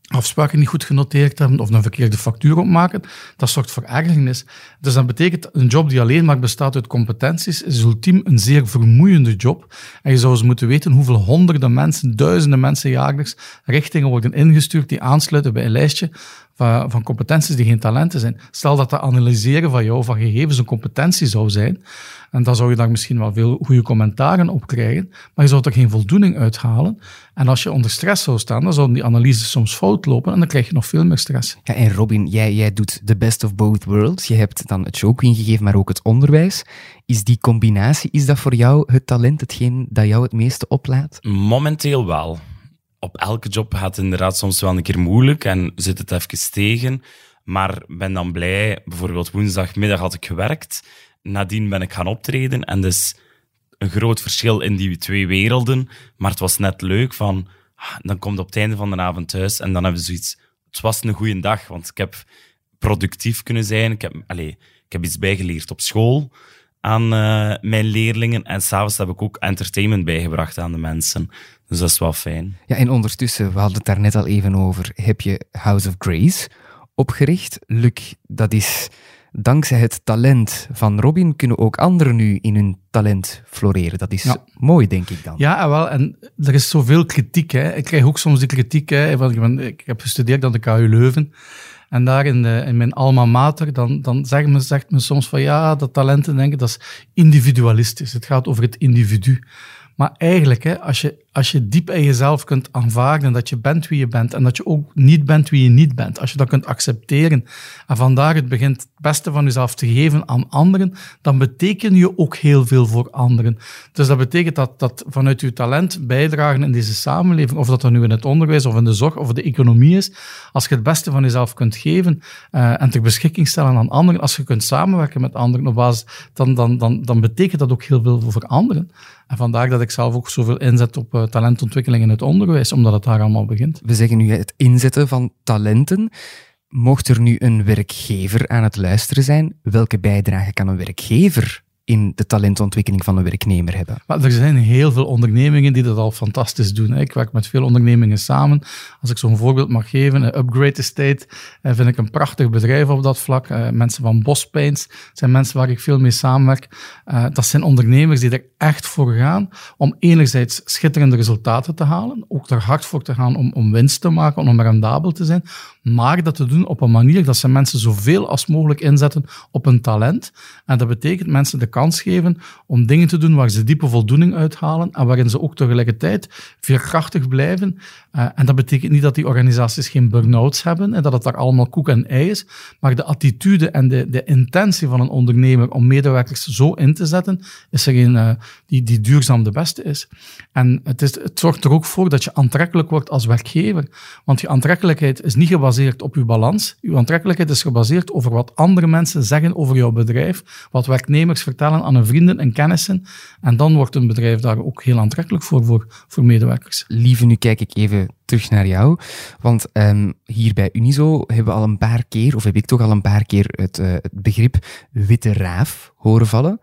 afspraken niet goed genoteerd hebben of een verkeerde factuur opmaken, dat zorgt voor ergernis. Dus dat betekent een job die alleen maar bestaat uit competenties, is ultiem een zeer vermoeiende job. En je zou eens moeten weten hoeveel honderden mensen, duizenden mensen jaarlijks richtingen worden ingestuurd die aansluiten bij een lijstje van, van competenties die geen talenten zijn. Stel dat dat analyseren van jou, van gegevens, een competentie zou zijn, en dan zou je daar misschien wel veel goede commentaren op krijgen, maar je zou er geen voldoening uithalen. En als je onder stress zou staan, dan zouden die analyses soms fout lopen en dan krijg je nog veel meer stress. Ja, en Robin, jij, jij doet the best of both worlds. Je hebt dan het showqueen gegeven, maar ook het onderwijs. Is die combinatie, is dat voor jou het talent, hetgeen dat jou het meeste oplaat? Momenteel wel. Op elke job gaat het inderdaad soms wel een keer moeilijk en zit het even tegen. Maar ben dan blij. Bijvoorbeeld woensdagmiddag had ik gewerkt. Nadien ben ik gaan optreden. En dus een groot verschil in die twee werelden. Maar het was net leuk van... Ah, Dan komt op het einde van de avond thuis en dan hebben we zoiets... Het was een goede dag, want ik heb productief kunnen zijn. Ik heb, allez, ik heb iets bijgeleerd op school aan eh, mijn leerlingen. En s'avonds heb ik ook entertainment bijgebracht aan de mensen. Dus dat is wel fijn. Ja, en ondertussen, we hadden het daar net al even over, heb je House of Grace opgericht. Luc, dat is dankzij het talent van Robin kunnen ook anderen nu in hun talent floreren. Dat is Ja. mooi, denk ik dan. Ja, en wel. En er is zoveel kritiek. Hè. Ik krijg ook soms die kritiek. Hè, ik, ben- ik heb gestudeerd aan de KU Leuven. En daar in, de, in mijn alma mater, dan, dan zegt, men, zegt men soms van ja, dat talenten denken, dat is individualistisch. Het gaat over het individu. Maar eigenlijk, hè, als, je, als je diep in jezelf kunt aanvaarden dat je bent wie je bent en dat je ook niet bent wie je niet bent, als je dat kunt accepteren en vandaar het begint het beste van jezelf te geven aan anderen, dan beteken je ook heel veel voor anderen. Dus dat betekent dat, dat vanuit je talent bijdragen in deze samenleving, of dat dan nu in het onderwijs of in de zorg of de economie is, als je het beste van jezelf kunt geven eh, en ter beschikking stellen aan anderen, als je kunt samenwerken met anderen op basis, dan, dan, dan, dan betekent dat ook heel veel voor anderen. En vandaar dat ik zelf ook zoveel inzet op eh, talentontwikkeling in het onderwijs, omdat het daar allemaal begint. We zeggen nu het inzetten van talenten. Mocht er nu een werkgever aan het luisteren zijn, welke bijdrage kan een werkgever in de talentontwikkeling van een werknemer hebben? Maar er zijn heel veel ondernemingen die dat al fantastisch doen. Ik werk met veel ondernemingen samen. Als ik zo'n voorbeeld mag geven, Upgrade Estate eh, vind ik een prachtig bedrijf op dat vlak. Eh, Mensen van Paints zijn mensen waar ik veel mee samenwerk. Dat zijn ondernemers die er echt voor gaan om enerzijds schitterende resultaten te halen, ook er hard voor te gaan om, om winst te maken, om rendabel te zijn, maar dat te doen op een manier dat ze mensen zoveel als mogelijk inzetten op een talent. En dat betekent mensen de kans geven om dingen te doen waar ze diepe voldoening uithalen en waarin ze ook tegelijkertijd veerkrachtig blijven. Eh, en dat betekent niet dat die organisaties geen burn-outs hebben en dat het daar allemaal koek en ei is, maar de attitude en de, de intentie van een ondernemer om medewerkers zo in te zetten, is er een eh, die, die duurzaam de beste is. En het, is, het zorgt er ook voor dat je aantrekkelijk wordt als werkgever. Want je aantrekkelijkheid is niet gebaseerd op je balans. Je aantrekkelijkheid is gebaseerd over wat andere mensen zeggen over jouw bedrijf, wat werknemers vertellen aan hun vrienden en kennissen. En dan wordt een bedrijf daar ook heel aantrekkelijk voor, voor, voor medewerkers. Lieve, nu kijk ik even terug naar jou. Want ehm, hier bij Unizo hebben we al een paar keer, of heb ik toch al een paar keer het, eh, het begrip witte raaf horen vallen.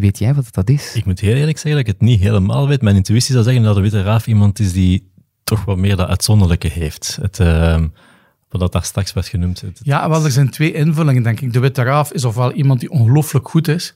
Weet jij wat dat is? Ik moet heel eerlijk zeggen dat ik het niet helemaal weet. Mijn intuïtie zou zeggen dat de witte raaf iemand is die toch wat meer dat uitzonderlijke heeft. Het, ehm, wat dat daar straks werd genoemd. Het- Ja, wel, er zijn twee invullingen, denk ik. De witte raaf is ofwel iemand die ongelooflijk goed is,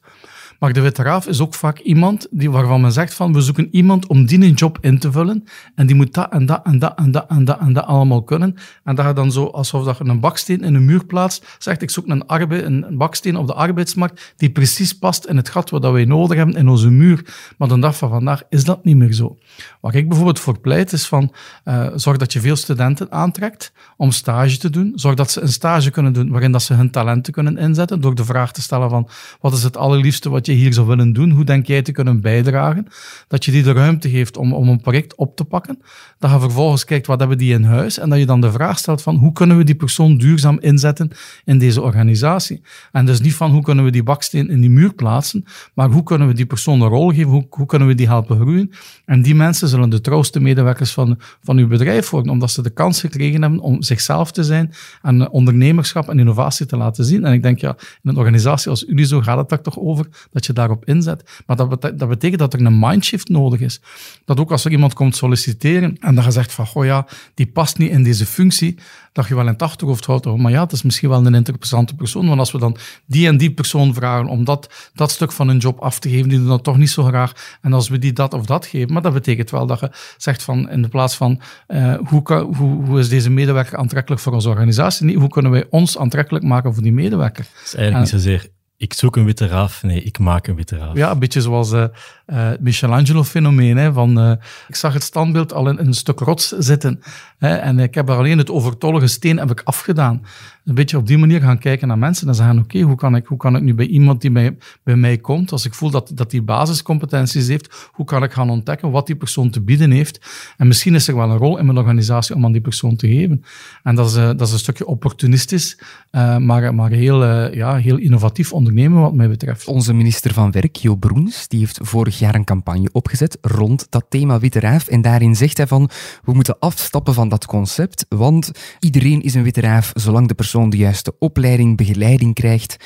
maar de witte raaf is ook vaak iemand die, waarvan men zegt van, we zoeken iemand om die een job in te vullen, en die moet dat en dat en dat en dat en dat en dat allemaal kunnen. En dat je dan zo, alsof dat je een baksteen in een muur plaatst, zegt, ik zoek een, arbe een een baksteen op de arbeidsmarkt die precies past in het gat wat wij nodig hebben in onze muur. Maar de dag van vandaag is dat niet meer zo. Waar ik bijvoorbeeld voor pleit is van, eh, zorg dat je veel studenten aantrekt om stage te doen. Zorg dat ze een stage kunnen doen waarin dat ze hun talenten kunnen inzetten door de vraag te stellen van, wat is het allerliefste wat je hier zou willen doen? Hoe denk jij te kunnen bijdragen? Dat je die de ruimte geeft om, om een project op te pakken. Dat je vervolgens kijkt, wat hebben die in huis? En dat je dan de vraag stelt van, hoe kunnen we die persoon duurzaam inzetten in deze organisatie? En dus niet van, hoe kunnen we die baksteen in die muur plaatsen, maar hoe kunnen we die persoon een rol geven? Hoe, hoe kunnen we die helpen groeien? En die mensen zullen de trouwste medewerkers van, van uw bedrijf worden, omdat ze de kans gekregen hebben om zichzelf te zijn en eh, ondernemerschap en innovatie te laten zien. En ik denk, ja, in een organisatie als Unizo gaat het daar toch over dat je daarop inzet. Maar dat, dat betekent dat er een mindshift nodig is. Dat ook als er iemand komt solliciteren en dat je zegt van, goh ja, die past niet in deze functie, dat je wel in het achterhoofd houdt, maar ja, het is misschien wel een interessante persoon, want als we dan die en die persoon vragen om dat, dat stuk van hun job af te geven, die doen dat toch niet zo graag, en als we die dat of dat geven, maar dat betekent wel dat je zegt van, in de plaats van, eh, hoe, kan, hoe, hoe is deze medewerker aantrekkelijk voor onze organisatie, hoe kunnen wij ons aantrekkelijk maken voor die medewerker. Het is eigenlijk niet zozeer, ik zoek een witte raaf. Nee, ik maak een witte raaf. Ja, een beetje zoals eh, eh, het Michelangelo-fenomeen. Van, eh, ik zag het standbeeld al in, een stuk rots zitten. Hè, en ik heb er alleen het overtollige steen heb ik afgedaan. Een beetje op die manier gaan kijken naar mensen en zeggen, oké, hoe, kan ik, hoe kan ik nu bij iemand die bij, bij mij komt, als ik voel dat, dat die basiscompetenties heeft, hoe kan ik gaan ontdekken wat die persoon te bieden heeft? En misschien is er wel een rol in mijn organisatie om aan die persoon te geven. En dat is, eh, dat is een stukje opportunistisch, eh, maar, maar heel, eh, ja, heel innovatief ondernemen wat mij betreft. Onze minister van Werk, Jo Broens, die heeft vorig jaar een campagne opgezet rond dat thema Witte Raaf. En daarin zegt hij van, we moeten afstappen van dat concept, want iedereen is een Witte Raaf zolang de persoon de juiste opleiding, begeleiding krijgt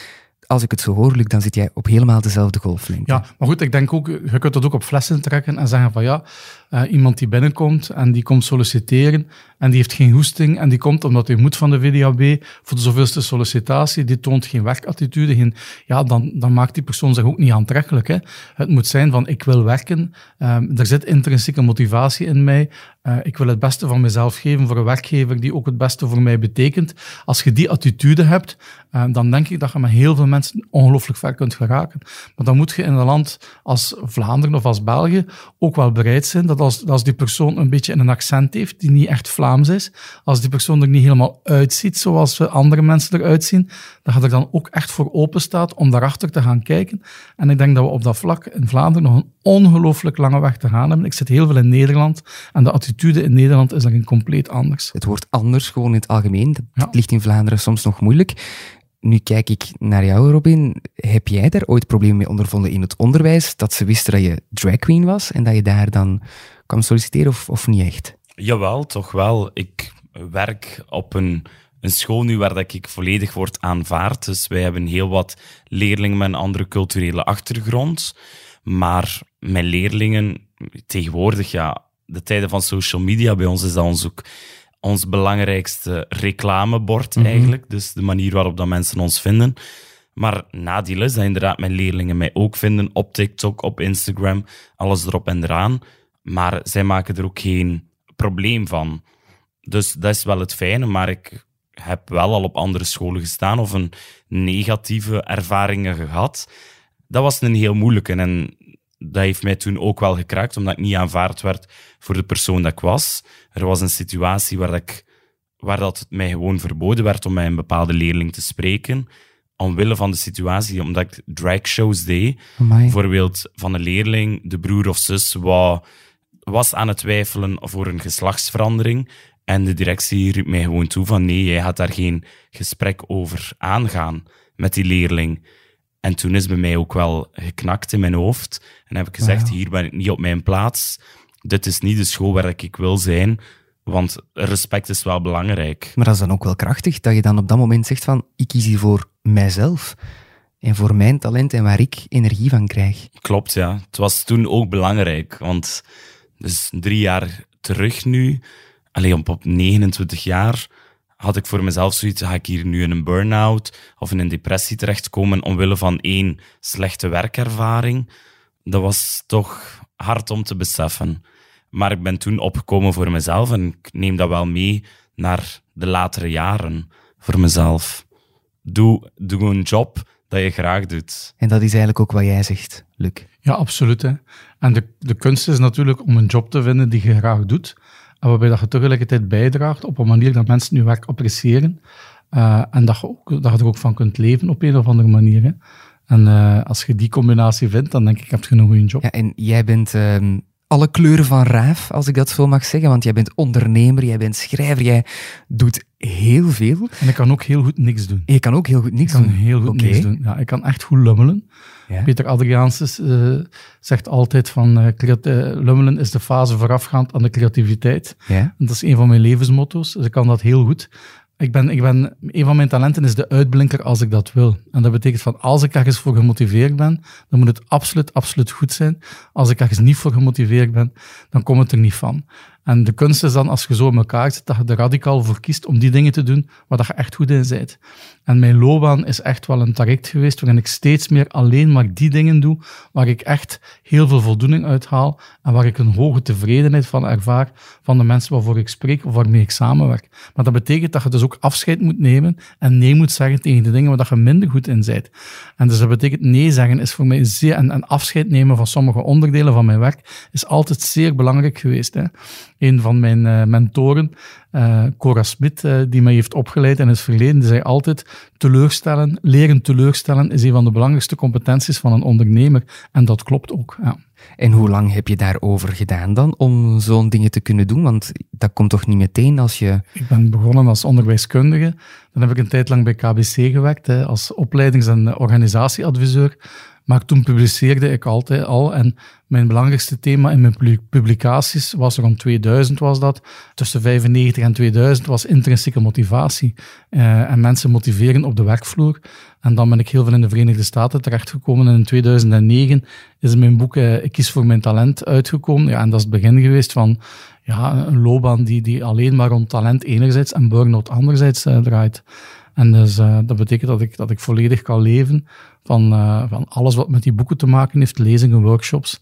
als ik het zo hoor, dan zit jij op helemaal dezelfde golflengte. Ja, maar goed, ik denk ook, je kunt dat ook op flessen trekken en zeggen van ja, uh, iemand die binnenkomt en die komt solliciteren en die heeft geen hoesting en die komt omdat hij moet van de VDAB voor de zoveelste sollicitatie, die toont geen werkattitude, ja, dan, dan maakt die persoon zich ook niet aantrekkelijk. Hè. Het moet zijn van ik wil werken, um, er zit intrinsieke motivatie in mij, uh, ik wil het beste van mezelf geven voor een werkgever die ook het beste voor mij betekent. Als je die attitude hebt, uh, dan denk ik dat je met heel veel mensen ongelooflijk ver kunt geraken. Maar dan moet je in een land als Vlaanderen of als België ook wel bereid zijn dat als, als die persoon een beetje een accent heeft die niet echt Vlaams is, als die persoon er niet helemaal uitziet zoals andere mensen eruit zien, dat je er dan ook echt voor open staat om daarachter te gaan kijken. En ik denk dat we op dat vlak in Vlaanderen nog een ongelooflijk lange weg te gaan hebben. Ik zit heel veel in Nederland en de attitude in Nederland is daarin compleet anders. Het wordt anders gewoon in het algemeen. Dat ligt in Vlaanderen soms nog moeilijk. Nu kijk ik naar jou, Robin. Heb jij daar ooit problemen mee ondervonden in het onderwijs? Dat ze wisten dat je drag queen was en dat je daar dan kwam solliciteren of, of niet echt? Jawel, toch wel. Ik werk op een, een school nu waar dat ik volledig word aanvaard. Dus wij hebben heel wat leerlingen met een andere culturele achtergrond. Maar mijn leerlingen, tegenwoordig, ja, de tijden van social media, bij ons is dat ons ook ons belangrijkste reclamebord mhm. eigenlijk. Dus de manier waarop dat mensen ons vinden. Maar nadeel is dat inderdaad mijn leerlingen mij ook vinden op TikTok, op Instagram, alles erop en eraan. Maar zij maken er ook geen probleem van. Dus dat is wel het fijne, maar ik heb wel al op andere scholen gestaan of een negatieve ervaringen gehad. Dat was een heel moeilijke en dat heeft mij toen ook wel gekraakt, omdat ik niet aanvaard werd voor de persoon dat ik was. Er was een situatie waar, ik, waar dat mij gewoon verboden werd om met een bepaalde leerling te spreken, omwille van de situatie, omdat ik dragshows deed. Bijvoorbeeld van een leerling, de broer of zus, was aan het twijfelen voor een geslachtsverandering. En de directie riep mij gewoon toe van nee, jij gaat daar geen gesprek over aangaan met die leerling. En toen is bij mij ook wel geknakt in mijn hoofd. En heb ik gezegd, hier ben ik niet op mijn plaats. Dit is niet de school waar ik wil zijn. Want respect is wel belangrijk. Maar dat is dan ook wel krachtig, dat je dan op dat moment zegt van, ik kies hier voor mijzelf. En voor mijn talent en waar ik energie van krijg. Klopt, ja. Het was toen ook belangrijk. Want dus drie jaar terug nu, alleen op, op 29 jaar, had ik voor mezelf zoiets, ga ik hier nu in een burn-out of in een depressie terechtkomen omwille van één slechte werkervaring. Dat was toch hard om te beseffen. Maar ik ben toen opgekomen voor mezelf en ik neem dat wel mee naar de latere jaren voor mezelf. Doe, doe een job dat je graag doet. En dat is eigenlijk ook wat jij zegt, Luc. Ja, absoluut. Hè. En de, de kunst is natuurlijk om een job te vinden die je graag doet. En waarbij dat je tegelijkertijd bijdraagt op een manier dat mensen je werk appreciëren. Uh, en dat je, ook, dat je er ook van kunt leven op een of andere manier. Hè. En uh, als je die combinatie vindt, dan denk ik, heb je een goede job. Ja, en jij bent um, alle kleuren van raaf, als ik dat zo mag zeggen. Want jij bent ondernemer, jij bent schrijver, jij doet heel veel. En ik kan ook heel goed niks doen. Je kan ook heel goed niks ik kan doen. heel goed okay. niks doen. Ja, ik kan echt goed lummelen. Ja. Peter Adriaanses uh, zegt altijd van uh, lummelen is de fase voorafgaand aan de creativiteit. Ja. En dat is een van mijn levensmotto's, dus ik kan dat heel goed. Ik ben, ik ben, een van mijn talenten is de uitblinker als ik dat wil. En dat betekent van als ik ergens voor gemotiveerd ben, dan moet het absoluut, absoluut goed zijn. Als ik ergens niet voor gemotiveerd ben, dan komt het er niet van. En de kunst is dan, als je zo in elkaar zit, dat je er radicaal voor kiest om die dingen te doen waar dat je echt goed in bent. En mijn loopbaan is echt wel een traject geweest waarin ik steeds meer alleen maar die dingen doe waar ik echt heel veel voldoening uit haal en waar ik een hoge tevredenheid van ervaar van de mensen waarvoor ik spreek of waarmee ik samenwerk. Maar dat betekent dat je dus ook afscheid moet nemen en nee moet zeggen tegen de dingen waar je minder goed in bent. En dus dat betekent nee zeggen is voor mij zeer, en, afscheid nemen van sommige onderdelen van mijn werk is altijd zeer belangrijk geweest. Hè een van mijn uh, mentoren, uh, Cora Smit, uh, die mij heeft opgeleid in het verleden, zei altijd, teleurstellen, leren teleurstellen is een van de belangrijkste competenties van een ondernemer. En dat klopt ook, ja. En hoe lang heb je daarover gedaan dan, om zo'n dingen te kunnen doen? Want dat komt toch niet meteen als je... Ik ben begonnen als onderwijskundige. Dan heb ik een tijd lang bij KBC gewerkt, hè, als opleidings- en organisatieadviseur Maar toen publiceerde ik altijd al. En mijn belangrijkste thema in mijn publicaties was rond 2000 was dat. Tussen 95 en 2000 was intrinsieke motivatie. Uh, en mensen motiveren op de werkvloer. En dan ben ik heel veel in de Verenigde Staten terechtgekomen. En in 2009 is mijn boek uh, Ik kies voor mijn talent uitgekomen. Ja, en dat is het begin geweest van ja, een loopbaan die, die alleen maar rond talent enerzijds en burn-out anderzijds uh, draait. En dus uh, dat betekent dat ik, dat ik volledig kan leven van, uh, van alles wat met die boeken te maken heeft, lezingen, workshops.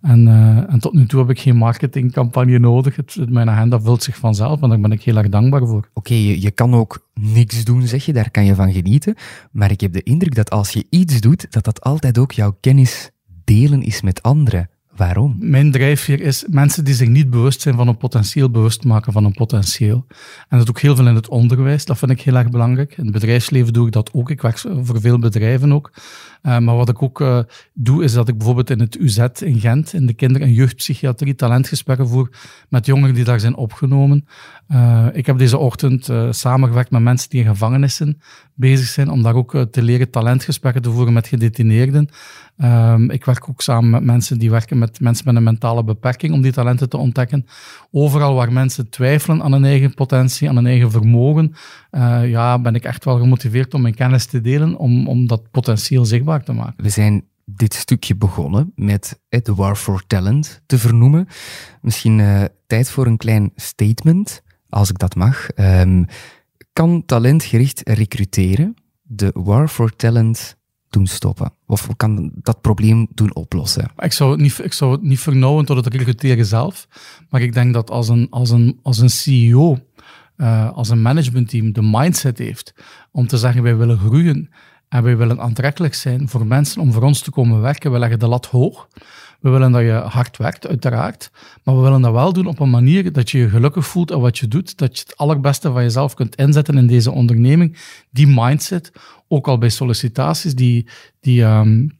En, uh, en tot nu toe heb ik geen marketingcampagne nodig. Het, mijn agenda vult zich vanzelf en daar ben ik heel erg dankbaar voor. Oké, je, je kan ook niks doen, zeg je, daar kan je van genieten. Maar ik heb de indruk dat als je iets doet, dat dat altijd ook jouw kennis delen is met anderen. Waarom? Mijn drijfveer is mensen die zich niet bewust zijn van een potentieel, bewust maken van een potentieel. En dat ook heel veel in het onderwijs, dat vind ik heel erg belangrijk. In het bedrijfsleven doe ik dat ook. Ik werk voor veel bedrijven ook. Uh, maar wat ik ook uh, doe, is dat ik bijvoorbeeld in het UZ in Gent, in de kinder- en jeugdpsychiatrie, talentgesprekken voer met jongeren die daar zijn opgenomen. Uh, ik heb deze ochtend samengewerkt met mensen die in gevangenissen bezig zijn, om daar ook te leren talentgesprekken te voeren met gedetineerden. Um, ik werk ook samen met mensen die werken met mensen met een mentale beperking om die talenten te ontdekken. Overal waar mensen twijfelen aan hun eigen potentie, aan hun eigen vermogen, ja, ben ik echt wel gemotiveerd om mijn kennis te delen, om, om dat potentieel zichtbaar te maken. We zijn dit stukje begonnen met The War for Talent te vernoemen. Misschien uh, tijd voor een klein statement, als ik dat mag. Um, kan talentgericht recruteren de War for Talent doen stoppen? Of kan dat probleem doen oplossen? Ik zou het niet, ik zou het niet vernauwen tot het recruteren zelf. Maar ik denk dat als een, als een, als een CEO, uh, als een managementteam de mindset heeft om te zeggen wij willen groeien en wij willen aantrekkelijk zijn voor mensen om voor ons te komen werken, we leggen de lat hoog. We willen dat je hard werkt, uiteraard. Maar we willen dat wel doen op een manier dat je je gelukkig voelt aan wat je doet. Dat je het allerbeste van jezelf kunt inzetten in deze onderneming. Die mindset, ook al bij sollicitaties, die, die um,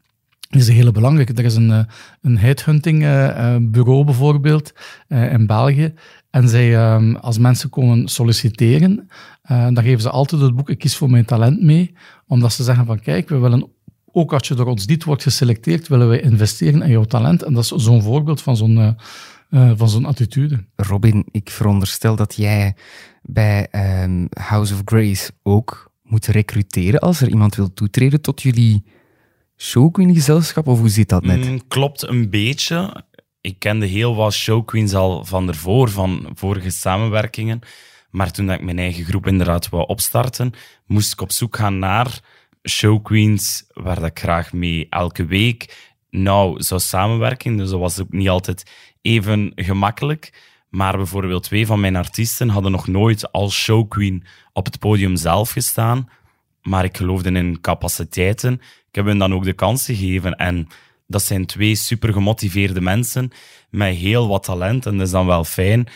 is een hele belangrijke. Er is een, eh, een headhunting uh, bureau bijvoorbeeld in België. En zij, um, als mensen komen solliciteren, dan geven ze altijd het boek Ik kies voor mijn talent mee. Omdat ze zeggen van kijk, we willen ook als je door ons niet wordt geselecteerd, willen wij investeren in jouw talent. En dat is zo'n voorbeeld van zo'n uh, uh, van zo'n attitude. Robin, ik veronderstel dat jij bij um, House of Grace ook moet recruteren als er iemand wil toetreden tot jullie showqueen-gezelschap, of hoe zit dat net? Mm, klopt een beetje. Ik kende heel wat showqueens al van ervoor, van vorige samenwerkingen. Maar toen ik mijn eigen groep inderdaad wou opstarten, moest ik op zoek gaan naar showqueens waar dat ik graag mee elke week nou zou samenwerken. Dus dat was ook niet altijd even gemakkelijk. Maar bijvoorbeeld twee van mijn artiesten hadden nog nooit als showqueen op het podium zelf gestaan. Maar ik geloofde in capaciteiten. Ik heb hen dan ook de kans gegeven. En dat zijn twee super gemotiveerde mensen met heel wat talent. En dat is dan wel fijn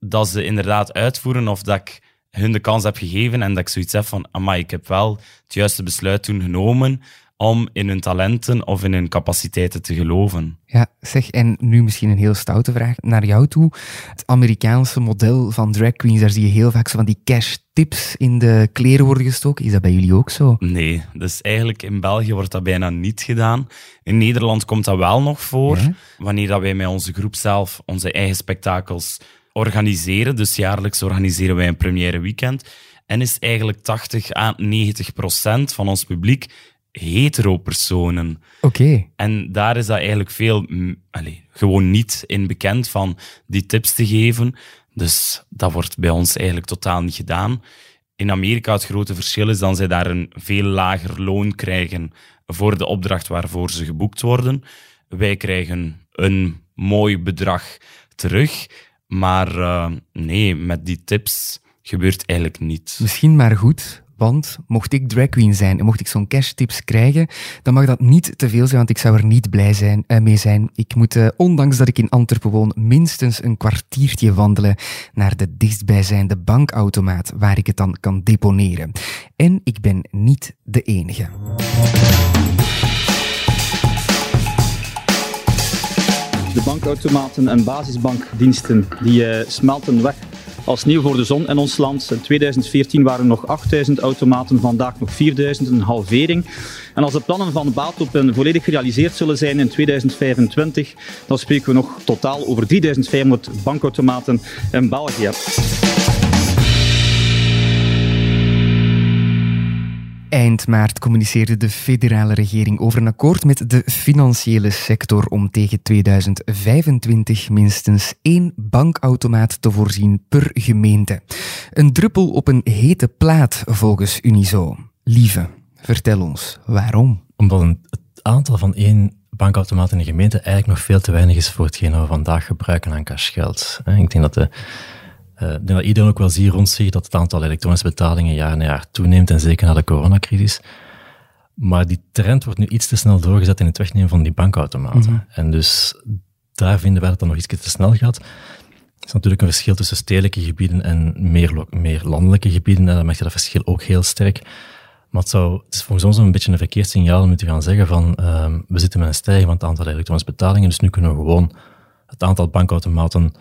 dat ze inderdaad uitvoeren of dat ik hun de kans heb gegeven en dat ik zoiets heb van, amai, ik heb wel het juiste besluit toen genomen om in hun talenten of in hun capaciteiten te geloven. Ja, zeg, en nu misschien een heel stoute vraag naar jou toe. Het Amerikaanse model van drag queens, daar zie je heel vaak zo van die cash tips in de kleren worden gestoken. Is dat bij jullie ook zo? Nee, dus eigenlijk in België wordt dat bijna niet gedaan. In Nederland komt dat wel nog voor. Wanneer dat wij met onze groep zelf onze eigen spektakels organiseren. Dus jaarlijks organiseren wij een première weekend. En is eigenlijk 80 à 90 procent van ons publiek hetero-personen. Oké. En daar is dat eigenlijk veel, allez, gewoon niet in bekend van die tips te geven. Dus dat wordt bij ons eigenlijk totaal niet gedaan. In Amerika het grote verschil is dat zij daar een veel lager loon krijgen voor de opdracht waarvoor ze geboekt worden. Wij krijgen een mooi bedrag terug. Maar uh, nee, met die tips gebeurt eigenlijk niet. Misschien maar goed, want mocht ik drag queen zijn en mocht ik zo'n cash tips krijgen, dan mag dat niet te veel zijn, want ik zou er niet blij zijn, uh, mee zijn. Ik moet, uh, ondanks dat ik in Antwerpen woon, minstens een kwartiertje wandelen naar de dichtstbijzijnde bankautomaat waar ik het dan kan deponeren. En ik ben niet de enige. De bankautomaten en basisbankdiensten die uh, smelten weg als nieuw voor de zon in ons land. In 2014 waren er nog 8000 automaten, vandaag nog 4000, een halvering. En als de plannen van Baatop volledig gerealiseerd zullen zijn in 2025, dan spreken we nog totaal over 3500 bankautomaten in België. Eind maart communiceerde de federale regering over een akkoord met de financiële sector om tegen 2025 minstens één bankautomaat te voorzien per gemeente. Een druppel op een hete plaat volgens Unizo. Lieve, vertel ons waarom. Omdat het aantal van één bankautomaat in een gemeente eigenlijk nog veel te weinig is voor hetgeen we vandaag gebruiken aan cashgeld. Ik denk dat de ik denk dat iedereen ook wel ziet rond zich dat het aantal elektronische betalingen jaar na jaar toeneemt, en zeker na de coronacrisis. Maar die trend wordt nu iets te snel doorgezet in het wegnemen van die bankautomaten. Mhm. En dus daar vinden wij dat dat nog iets te snel gaat. Er is natuurlijk een verschil tussen stedelijke gebieden en meer, meer landelijke gebieden. En dan merk je dat verschil ook heel sterk. Maar het, zou, het is volgens ons een beetje een verkeerd signaal om te gaan zeggen van uh, we zitten met een stijging van het aantal elektronische betalingen, dus nu kunnen we gewoon het aantal bankautomaten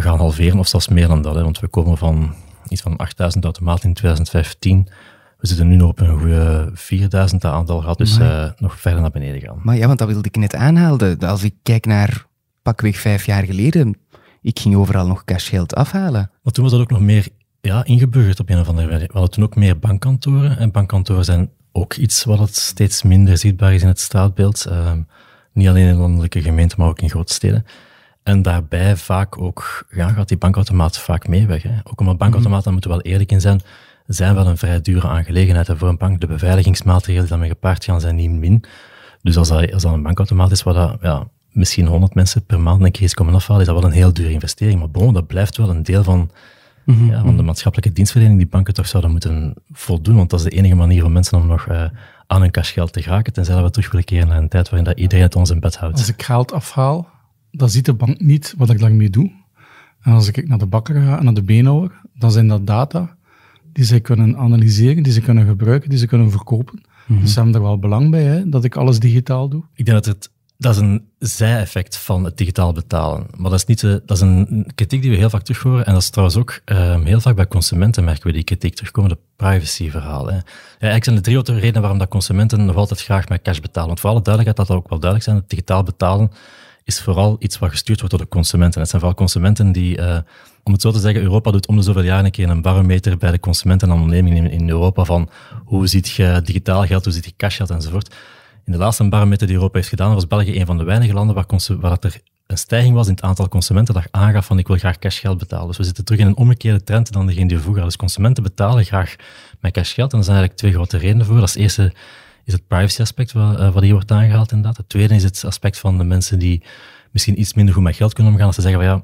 gaan halveren, of zelfs meer dan dat. Hè, want we komen van iets van 8000 automaten in 2015. We zitten nu nog op een goede 4000 aantal gaat, dus uh, nog verder naar beneden gaan. Maar ja, want dat wilde ik net aanhalen. Als ik kijk naar pakweg vijf jaar geleden, ik ging overal nog cashgeld afhalen. Maar toen was dat ook nog meer ja, ingeburgerd op een of andere manier. We hadden toen ook meer bankkantoren. En bankkantoren zijn ook iets wat het steeds minder zichtbaar is in het straatbeeld. Uh, niet alleen in landelijke gemeenten, maar ook in grote steden. En daarbij vaak ook, ja, gaat die bankautomaat vaak mee weg. Hè. Ook omdat bankautomaten, daar moeten we wel eerlijk in zijn, zijn wel een vrij dure aangelegenheid voor een bank. De beveiligingsmaatregelen die daarmee gepaard gaan, zijn niet min. Dus als dat, als dat een bankautomaat is waar dat, ja, misschien 100 mensen per maand een keer komen afhalen, is dat wel een heel dure investering. Maar bon, dat blijft wel een deel van, mhm, ja, van de mhm. maatschappelijke dienstverlening die banken toch zouden moeten voldoen. Want dat is de enige manier om mensen om nog uh, aan hun cashgeld te geraken, tenzij we terug willen keren naar een tijd waarin dat iedereen het ons in bed houdt. Als ik geld afhaal, dan ziet de bank niet wat ik daarmee doe. En als ik naar de bakker ga en naar de beenhouwer, dan zijn dat data die zij kunnen analyseren, die ze kunnen gebruiken, die ze kunnen verkopen. Mm Dus ze hebben er wel belang bij, hè, dat ik alles digitaal doe. Ik denk dat het dat is een zij-effect van het digitaal betalen. Maar dat is, niet de, dat is een kritiek die we heel vaak terug horen. En dat is trouwens ook um, heel vaak bij consumenten merken we die kritiek terugkomen, de privacy-verhaal. Ja, eigenlijk zijn er drie redenen waarom dat consumenten nog altijd graag met cash betalen. Want voor alle duidelijkheid, dat dat ook wel duidelijk zijn, het digitaal betalen is vooral iets wat gestuurd wordt door de consumenten. Het zijn vooral consumenten die, uh, om het zo te zeggen, Europa doet om de zoveel jaar een keer een barometer bij de consumenten en ondernemingen in, Europa van hoe ziet je digitaal geld, hoe ziet je cashgeld enzovoort. In de laatste barometer die Europa heeft gedaan, was België een van de weinige landen waar, waar er een stijging was in het aantal consumenten dat aangaf van ik wil graag cashgeld betalen. Dus we zitten terug in een omgekeerde trend dan degene die we vroeger. Dus consumenten betalen graag met cashgeld en er zijn eigenlijk twee grote redenen voor. Dat is eerste is het privacy aspect wat, hier wordt aangehaald inderdaad. Het tweede is het aspect van de mensen die misschien iets minder goed met geld kunnen omgaan. Als ze zeggen van ja,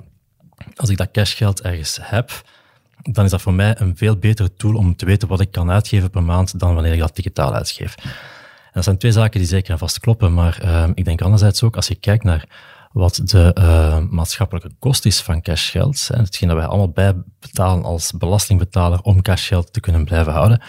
als ik dat cashgeld ergens heb, dan is dat voor mij een veel betere tool om te weten wat ik kan uitgeven per maand dan wanneer ik dat digitaal uitgeef. En dat zijn twee zaken die zeker en vast kloppen, maar uh, ik denk anderzijds ook, als je kijkt naar wat de uh, maatschappelijke kost is van cashgeld, hetgeen dat wij allemaal bijbetalen als belastingbetaler om cashgeld te kunnen blijven houden,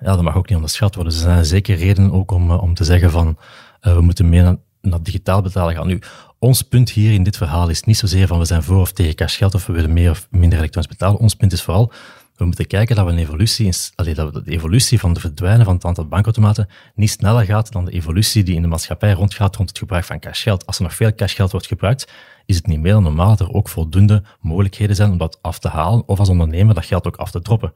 ja, dat mag ook niet onderschat worden. Er zijn zeker redenen ook om, eh, om te zeggen van uh, we moeten meer naar, naar, digitaal betalen gaan. Nu, ons punt hier in dit verhaal is niet zozeer van we zijn voor of tegen cashgeld of we willen meer of minder elektronisch betalen. Ons punt is vooral we moeten kijken dat we een evolutie, allee, dat de evolutie van de verdwijnen van het aantal bankautomaten niet sneller gaat dan de evolutie die in de maatschappij rondgaat rond het gebruik van cashgeld. Als er nog veel cashgeld wordt gebruikt, is het niet meer dan normaal dat er ook voldoende mogelijkheden zijn om dat af te halen of als ondernemer dat geld ook af te droppen.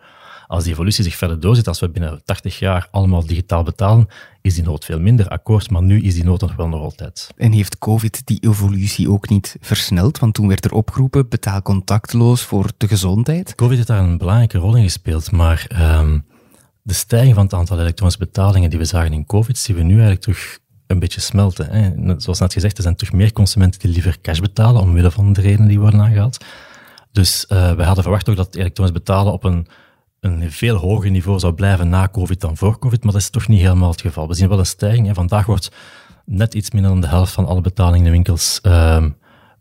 Als die evolutie zich verder doorzet, als we binnen 80 jaar allemaal digitaal betalen, is die nood veel minder akkoord, maar nu is die nood nog wel nog altijd. En heeft COVID die evolutie ook niet versneld? Want toen werd er opgeroepen, betaal contactloos voor de gezondheid. COVID heeft daar een belangrijke rol in gespeeld, maar um, de stijging van het aantal elektronische betalingen die we zagen in COVID, zien we nu eigenlijk terug een beetje smelten. Hè. Zoals net gezegd, er zijn toch meer consumenten die liever cash betalen, omwille van de redenen die worden aangehaald. Dus uh, we hadden verwacht ook dat elektronisch betalen op een een veel hoger niveau zou blijven na COVID dan voor COVID, maar dat is toch niet helemaal het geval. We zien wel een stijging. Hè. Vandaag wordt net iets minder dan de helft van alle betalingen in winkels uh,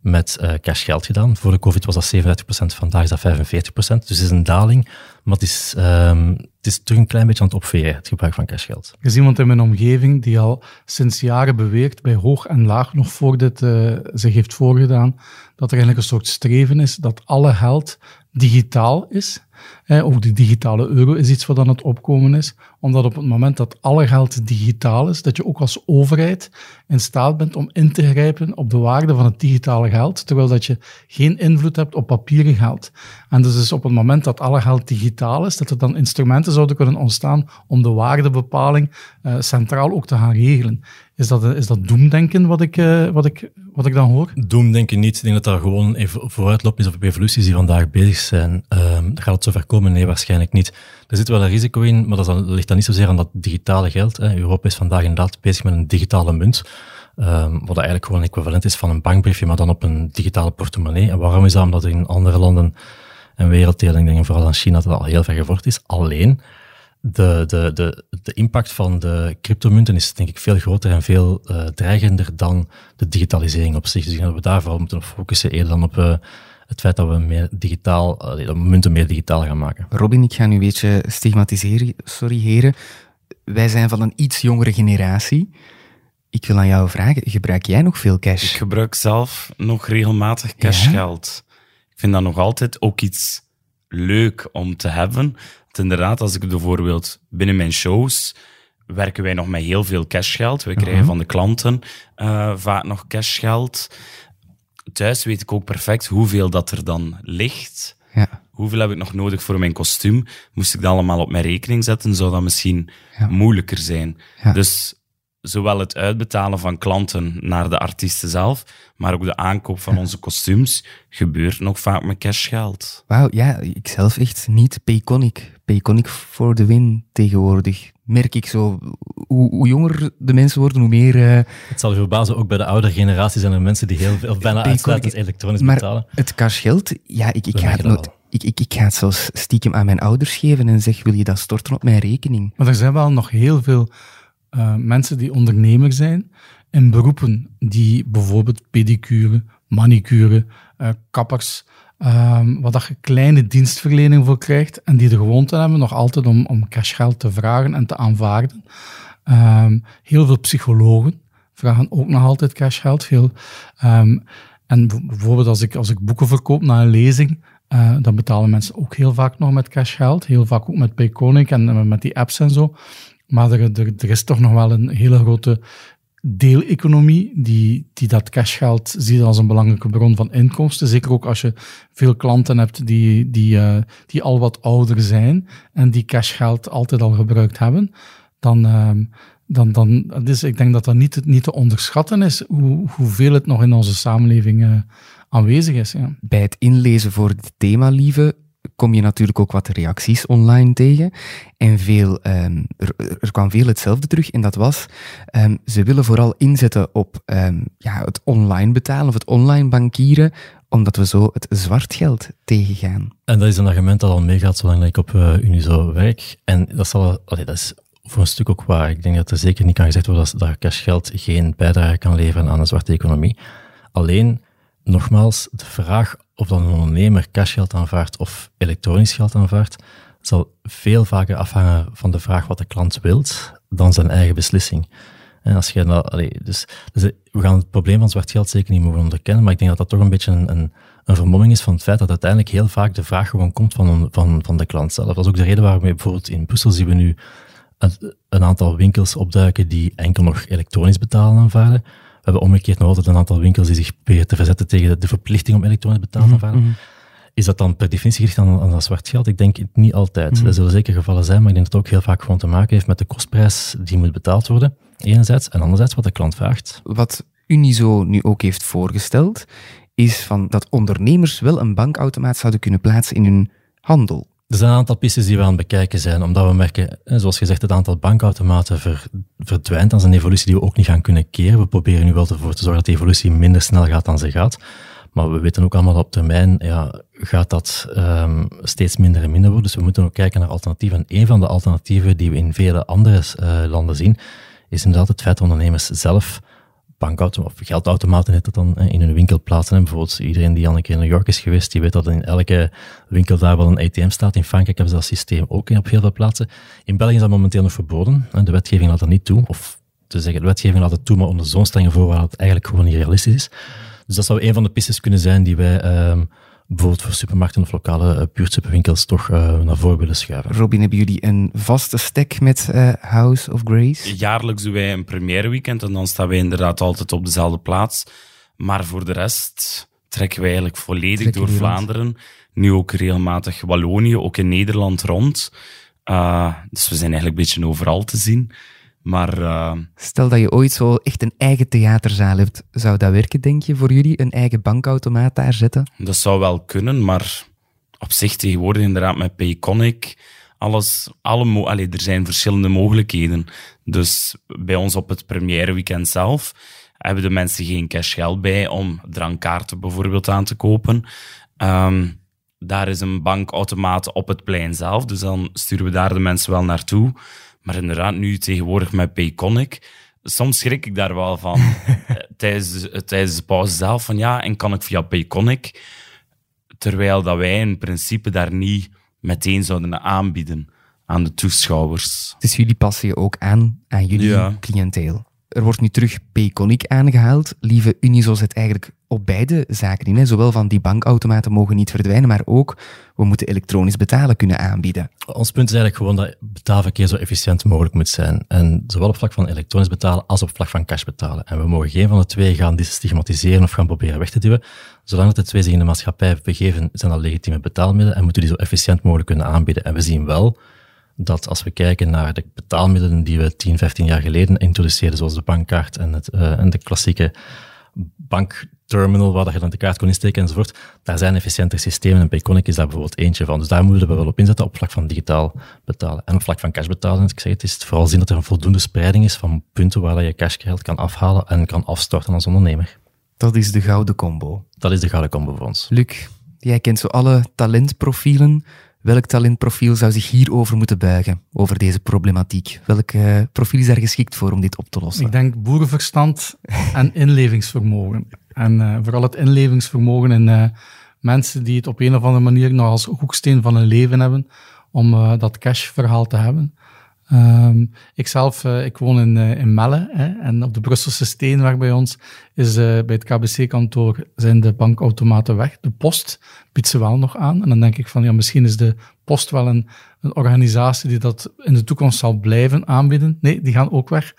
met uh, cashgeld gedaan. Voor de COVID was dat 37%, vandaag is dat 45%. Dus het is een daling, maar het is, um, het is terug een klein beetje aan het opveren, het gebruik van cashgeld. Er is iemand in mijn omgeving die al sinds jaren beweert, bij hoog en laag, nog voor dit uh, zich heeft voorgedaan, dat er eigenlijk een soort streven is dat alle geld digitaal is. Eh, ook de digitale euro is iets wat aan het opkomen is, omdat op het moment dat alle geld digitaal is, dat je ook als overheid in staat bent om in te grijpen op de waarde van het digitale geld, terwijl dat je geen invloed hebt op papieren geld. En dus is op het moment dat alle geld digitaal is, dat er dan instrumenten zouden kunnen ontstaan om de waardebepaling uh, centraal ook te gaan regelen. Is dat, is dat doemdenken wat ik, uh, wat, ik, wat ik dan hoor? Doemdenken niet. Ik denk dat dat gewoon vooruitloop is op evoluties die vandaag bezig zijn. Uh, gaat het zover komen? Nee, waarschijnlijk niet. Er zit wel een risico in, maar dat ligt dan niet zozeer aan dat digitale geld. Hè. Europa is vandaag inderdaad bezig met een digitale munt. Um, wat eigenlijk gewoon equivalent is van een bankbriefje, maar dan op een digitale portemonnee. En waarom is dat? Omdat in andere landen en werelddelen, ik denk vooral aan China, dat al heel ver gevorderd is. Alleen, de, de, de, de impact van de cryptomunten is denk ik veel groter en veel uh, dreigender dan de digitalisering op zich. Dus ik denk dat we daar vooral moeten focussen eerder dan op uh, het feit dat we meer digitaal, uh, dat munten meer digitaal gaan maken. Robin, ik ga nu een beetje stigmatiseren. Sorry heren, wij zijn van een iets jongere generatie. Ik wil aan jou vragen, gebruik jij nog veel cash? Ik gebruik zelf nog regelmatig cashgeld. Ja? Ik vind dat nog altijd ook iets leuk om te hebben inderdaad, als ik bijvoorbeeld binnen mijn shows werken wij nog met heel veel cashgeld. We krijgen uh -huh. van de klanten uh, vaak nog cashgeld. Thuis weet ik ook perfect hoeveel dat er dan ligt. Ja. Hoeveel heb ik nog nodig voor mijn kostuum? Moest ik dat allemaal op mijn rekening zetten, zou dat misschien ja. moeilijker zijn. Ja. Dus zowel het uitbetalen van klanten naar de artiesten zelf, maar ook de aankoop van onze kostuums gebeurt nog vaak met cashgeld. Wauw, ja, ik zelf echt niet Payconic. Payconic voor de win tegenwoordig. Merk ik zo, hoe, hoe jonger de mensen worden, hoe meer... Uh... Het zal je verbazen, ook bij de oudere generatie zijn er mensen die heel veel, bijna uitsluitend elektronisch maar betalen. het cashgeld, ja, ik, ik, ga het nooit, ik, ik, ik ga het zelfs stiekem aan mijn ouders geven en zeg, wil je dat storten op mijn rekening? Maar er zijn wel nog heel veel uh, mensen die ondernemer zijn in beroepen die bijvoorbeeld pedicure, manicure, uh, kappers, um, wat dat je kleine dienstverlening voor krijgt en die de gewoonte hebben nog altijd om, om cashgeld te vragen en te aanvaarden. Um, heel veel psychologen vragen ook nog altijd cashgeld. Um, en bijvoorbeeld als ik, als ik boeken verkoop na een lezing, uh, dan betalen mensen ook heel vaak nog met cashgeld. Heel vaak ook met Payconic en met die apps en zo. Maar er, is toch nog wel een hele grote deeleconomie die, die dat cashgeld ziet als een belangrijke bron van inkomsten. Zeker ook als je veel klanten hebt die, die, uh, die al wat ouder zijn en die cashgeld altijd al gebruikt hebben. Dan, uh, dan, dan dus ik denk dat dat niet, niet te onderschatten is hoe, hoeveel het nog in onze samenleving uh, aanwezig is. Ja. Bij het inlezen voor het thema, lieve, kom je natuurlijk ook wat reacties online tegen. En veel, um, er, kwam veel hetzelfde terug. En dat was, um, ze willen vooral inzetten op um, ja, het online betalen of het online bankieren, omdat we zo het zwart geld tegengaan. En dat is een argument dat al meegaat zolang ik op uh, Unizo werk. En dat, zal, dat is voor een stuk ook waar. Ik denk dat er zeker niet kan gezegd worden dat, dat cashgeld geen bijdrage kan leveren aan een zwarte economie. Alleen, nogmaals, de vraag of dan een ondernemer cashgeld aanvaardt of elektronisch geld aanvaardt, zal veel vaker afhangen van de vraag wat de klant wilt dan zijn eigen beslissing. En als je allee, dus, dus, we gaan het probleem van zwart geld zeker niet mogen onderkennen, maar ik denk dat dat toch een beetje een, een, een vermomming is van het feit dat uiteindelijk heel vaak de vraag gewoon komt van, van, van de klant zelf. Dat is ook de reden waarom we bijvoorbeeld in Brussel zien we nu een, een aantal winkels opduiken die enkel nog elektronisch betalen aanvaarden. We hebben omgekeerd nog altijd een aantal winkels die zich proberen te verzetten tegen de verplichting om elektronisch betaald te aanvaarden. Mm -hmm. Is dat dan per definitie gericht aan, aan dat zwart geld? Ik denk het niet altijd. Mm -hmm. Er zullen zeker gevallen zijn, maar ik denk dat het ook heel vaak gewoon te maken heeft met de kostprijs die moet betaald worden, enerzijds, en anderzijds wat de klant vraagt. Wat Unizo nu ook heeft voorgesteld, is van dat ondernemers wel een bankautomaat zouden kunnen plaatsen in hun handel. Er zijn een aantal pistes die we aan het bekijken zijn, omdat we merken, zoals gezegd, het aantal bankautomaten ver, verdwijnt. Dat is een evolutie die we ook niet gaan kunnen keren. We proberen nu wel ervoor te zorgen dat die evolutie minder snel gaat dan ze gaat. Maar we weten ook allemaal dat op termijn ja, gaat dat um, steeds minder en minder worden. Dus we moeten ook kijken naar alternatieven. En een van de alternatieven die we in vele andere uh, landen zien, is inderdaad het feit dat ondernemers zelf bankautomaten, of geldautomaten heet dat dan, in hun winkel plaatsen. En bijvoorbeeld iedereen die al een keer in New York is geweest, die weet dat in elke winkel daar wel een ATM staat. In Frankrijk hebben ze dat systeem ook op heel veel plaatsen. In België is dat momenteel nog verboden. De wetgeving laat dat niet toe. Of te zeggen, de wetgeving laat het toe, maar onder zo'n strenge voorwaarden dat het eigenlijk gewoon niet realistisch is. Dus dat zou een van de pistes kunnen zijn die wij ehm, bijvoorbeeld voor supermarkten of lokale uh, buurtsuperwinkels toch uh, naar voren willen schuiven. Robin, hebben jullie een vaste stek met uh, House of Grace? Jaarlijks doen wij een première weekend en dan staan wij inderdaad altijd op dezelfde plaats. Maar voor de rest trekken wij eigenlijk volledig door Vlaanderen. Nu ook regelmatig Wallonië, ook in Nederland rond. Uh, dus we zijn eigenlijk een beetje overal te zien. Maar uh, Stel dat je ooit zo echt een eigen theaterzaal hebt, zou dat werken, denk je, voor jullie? Een eigen bankautomaat daar zetten? dat zou wel kunnen, maar op zich tegenwoordig inderdaad met Payconic, alles, alle Allee, er zijn verschillende mogelijkheden. Dus bij ons op het première weekend zelf hebben de mensen geen cashgeld bij om drankkaarten bijvoorbeeld aan te kopen. Um, daar is een bankautomaat op het plein zelf, dus dan sturen we daar de mensen wel naartoe. Maar inderdaad, nu tegenwoordig met Payconic, soms schrik ik daar wel van eh, tijdens, tijdens de pauze zelf, van ja, en kan ik via Payconic, terwijl dat wij in principe daar niet meteen zouden aanbieden aan de toeschouwers. Dus jullie passen je ook aan aan jullie Ja. cliënteel. Er wordt nu terug Payconic aangehaald. Lieve Unizo zet eigenlijk op beide zaken in. Hè. Zowel van die bankautomaten mogen niet verdwijnen, maar ook we moeten elektronisch betalen kunnen aanbieden. Ons punt is eigenlijk gewoon dat betaalverkeer zo efficiënt mogelijk moet zijn. En zowel op vlak van elektronisch betalen als op vlak van cash betalen. En we mogen geen van de twee gaan stigmatiseren of gaan proberen weg te duwen. Zolang de twee zich in de maatschappij begeven, zijn dat legitieme betaalmiddelen en moeten die zo efficiënt mogelijk kunnen aanbieden. En we zien wel dat als we kijken naar de betaalmiddelen die we 10, 15 jaar geleden introduceerden, zoals de bankkaart en, het, uh, en de klassieke bankterminal waar je dan de kaart kon insteken enzovoort, daar zijn efficiënter systemen en Payconic is daar bijvoorbeeld eentje van. Dus daar moeten we wel op inzetten op vlak van digitaal betalen. En op vlak van cash betalen, ik zeg het, is het vooral zien dat er een voldoende spreiding is van punten waar je cashgeld kan afhalen en kan afstorten als ondernemer. Dat is de gouden combo. Dat is de gouden combo voor ons. Luc, jij kent zo alle talentprofielen. Welk talentprofiel zou zich hierover moeten buigen, over deze problematiek? Welk uh, profiel is daar geschikt voor om dit op te lossen? Ik denk boerenverstand en inlevingsvermogen. En uh, vooral het inlevingsvermogen in uh, mensen die het op een of andere manier nog als hoeksteen van hun leven hebben, om dat cashverhaal te hebben. Um, ik zelf, uh, ik woon in, in Melle hè, en op de Brusselse Steenweg bij ons is bij het KBC-kantoor zijn de bankautomaten weg. De post biedt ze wel nog aan. En dan denk ik van, ja, misschien is de post wel een, een organisatie die dat in de toekomst zal blijven aanbieden. Nee, die gaan ook weg.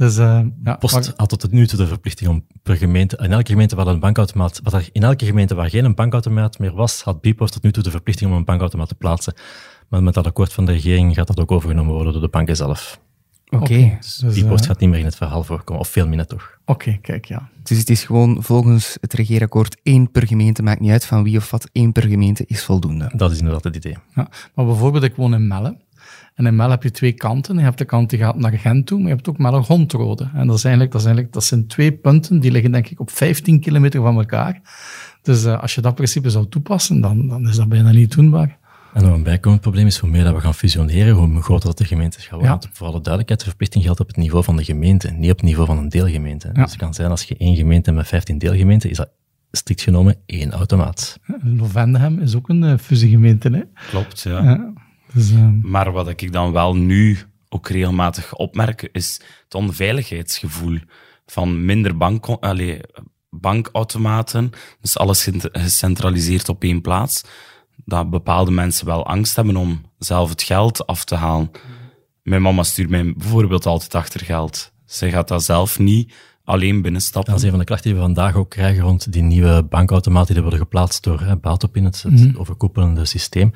Dus, ja, Post maar, had tot nu toe de verplichting om per gemeente, in elke gemeente waar een bankautomaat, wat er in elke gemeente waar geen bankautomaat meer was, had Bipost tot nu toe de verplichting om een bankautomaat te plaatsen. Maar met dat akkoord van de regering gaat dat ook overgenomen worden door de banken zelf. Oké. Okay. Dus die post gaat niet meer in het verhaal voorkomen, of veel minder toch. Oké, okay, kijk, ja. Dus het is gewoon volgens het regeerakkoord één per gemeente, maakt niet uit van wie of wat, één per gemeente is voldoende. Dat is inderdaad het idee. Ja, maar bijvoorbeeld, ik woon in Melle. En in Melle heb je twee kanten. Je hebt de kant die gaat naar Gent toe, maar je hebt ook Melle-Gondrode. En dat, is eigenlijk, dat, is eigenlijk, dat zijn twee punten, die liggen denk ik op 15 kilometer van elkaar. Dus uh, als je dat principe zou toepassen, dan, dan is dat bijna niet doenbaar. En nog een bijkomend probleem is, hoe meer dat we gaan fusioneren, hoe groter dat de gemeentes gaan worden. Ja. Voor alle duidelijkheid, de verplichting geldt op het niveau van de gemeente, niet op het niveau van een deelgemeente. Ja. Dus het kan zijn, als je één gemeente met 15 deelgemeenten, is dat strikt genomen één automaat. Lovendehem is ook een uh, fusiegemeente, hè? Klopt, ja. ja dus, uh... Maar wat ik dan wel nu ook regelmatig opmerk, is het onveiligheidsgevoel van minder bank, allez, bankautomaten, dus alles gecentraliseerd op één plaats dat bepaalde mensen wel angst hebben om zelf het geld af te halen. Mijn mama stuurt mij bijvoorbeeld altijd achter geld. Zij gaat dat zelf niet alleen binnenstappen. Dat is een van de klachten die we vandaag ook krijgen rond die nieuwe bankautomaten die worden geplaatst door Baatop in het, het mm-hmm. overkoepelende systeem.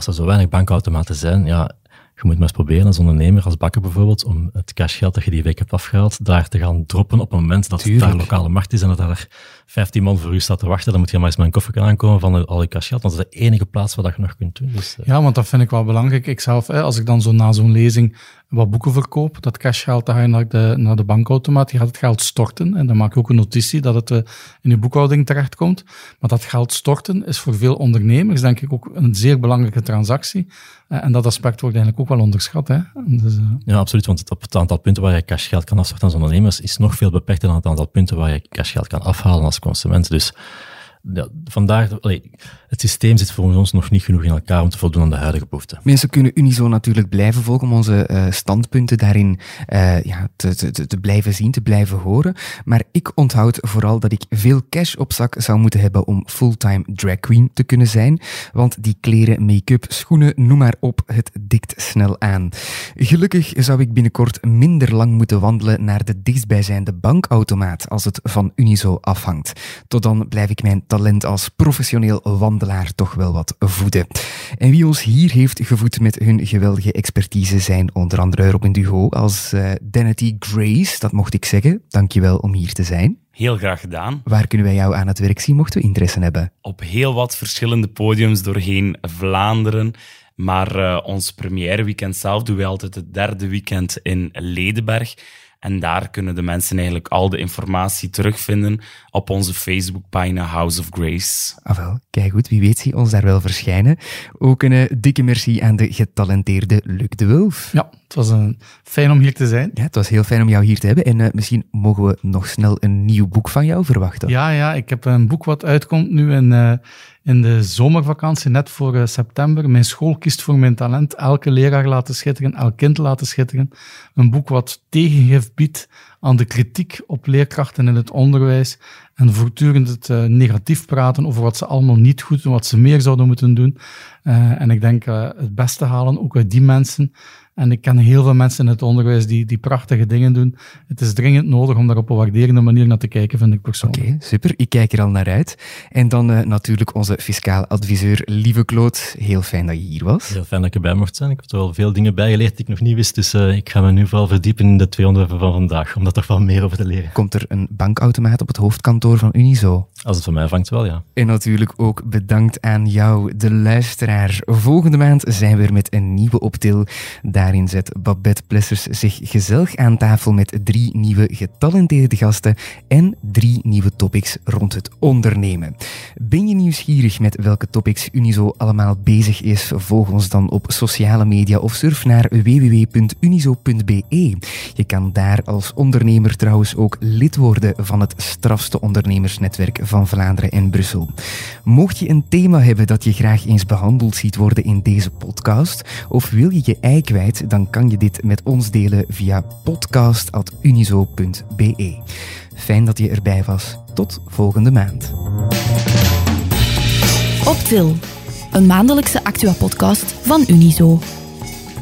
Als er zo weinig bankautomaten zijn, ja, je moet maar eens proberen als ondernemer, als bakker bijvoorbeeld, om het cashgeld dat je die week hebt afgehaald, daar te gaan droppen op het moment dat Tuurlijk. het daar lokale markt is en dat daar 15 man voor u staat te wachten, dan moet je maar eens met een koffer aankomen van al je cashgeld. Want dat is de enige plaats waar je nog kunt doen. Dus, uh... Ja, want dat vind ik wel belangrijk. Ik zelf, hè, als ik dan zo na zo'n lezing wat boeken verkoop, dat cashgeld, dan ga je naar de, naar de bankautomaat, je gaat het geld storten. En dan maak je ook een notitie dat het uh, in je boekhouding terechtkomt. Maar dat geld storten is voor veel ondernemers, denk ik, ook een zeer belangrijke transactie. Uh, en dat aspect wordt eigenlijk ook wel onderschat. Hè? Dus, ja, absoluut. Want het, aantal punten waar je cashgeld kan afstorten als ondernemers is nog veel beperkter dan het aantal punten waar je cashgeld kan afhalen als consument. Dus ja, vandaar, het systeem zit voor ons nog niet genoeg in elkaar om te voldoen aan de huidige behoeften. Mensen kunnen Unizo natuurlijk blijven volgen om onze uh, standpunten daarin uh, ja, te, blijven zien, te blijven horen. Maar ik onthoud vooral dat ik veel cash op zak zou moeten hebben om fulltime drag queen te kunnen zijn. Want die kleren, make-up, schoenen, noem maar op, het dikt snel aan. Gelukkig zou ik binnenkort minder lang moeten wandelen naar de dichtstbijzijnde bankautomaat als het van Unizo afhangt. Tot dan blijf ik mijn talent als professioneel wandelaar toch wel wat voeden. En wie ons hier heeft gevoed met hun geweldige expertise zijn onder andere Robin Duho als uh, Danity Grace, dat mocht ik zeggen. Dankjewel om hier te zijn. Heel graag gedaan. Waar kunnen wij jou aan het werk zien, mochten we interesse hebben? Op heel wat verschillende podiums doorheen Vlaanderen. Maar uh, ons première weekend zelf doen wij altijd het derde weekend in Ledenberg. En daar kunnen de mensen eigenlijk al de informatie terugvinden op onze Facebookpagina House of Grace. Ah wel, kijk goed, wie weet zie ons daar wel verschijnen. Ook een uh, dikke merci aan de getalenteerde Luc de Wulf. Ja, het was een fijn om hier te zijn. Ja, het was heel fijn om jou hier te hebben. En uh, misschien mogen we nog snel een nieuw boek van jou verwachten. Ja, ja, ik heb een boek wat uitkomt nu in, uh, in de zomervakantie, net voor uh, september. Mijn school kiest voor mijn talent. Elke leraar laten schitteren, elk kind laten schitteren. Een boek wat tegengif biedt aan de kritiek op leerkrachten in het onderwijs en voortdurend het uh, negatief praten over wat ze allemaal niet goed doen, wat ze meer zouden moeten doen. Uh, en ik denk uh, het beste halen ook uit die mensen. En ik ken heel veel mensen in het onderwijs die, die prachtige dingen doen. Het is dringend nodig om daar op een waarderende manier naar te kijken, vind ik persoonlijk. Oké, okay, super. Ik kijk er al naar uit. En dan uh, natuurlijk onze fiscaal adviseur, lieve Kloot. Heel fijn dat je hier was. Heel fijn dat ik erbij mocht zijn. Ik heb er wel veel dingen bijgeleerd die ik nog niet wist. Dus uh, ik ga me nu vooral verdiepen in de twee onderwerpen van vandaag, om daar toch wel meer over te leren. Komt er een bankautomaat op het hoofdkantoor van Unizo? Als het van mij vangt wel, ja. En natuurlijk ook bedankt aan jou, de luisteraar. Volgende maand zijn we er met een nieuwe optil. Daarin zet Babette Plessers zich gezellig aan tafel met drie nieuwe getalenteerde gasten en drie nieuwe topics rond het ondernemen. Ben je nieuwsgierig met welke topics Unizo allemaal bezig is? Volg ons dan op sociale media of surf naar www.unizo.be. Je kan daar als ondernemer trouwens ook lid worden van het strafste ondernemersnetwerk van Vlaanderen en Brussel. Mocht je een thema hebben dat je graag eens behandeld ziet worden in deze podcast, of wil je je ei kwijt, dan kan je dit met ons delen via podcast.unizo.be. Fijn dat je erbij was. Tot volgende maand. Op Til, een maandelijkse Actua-podcast van Unizo.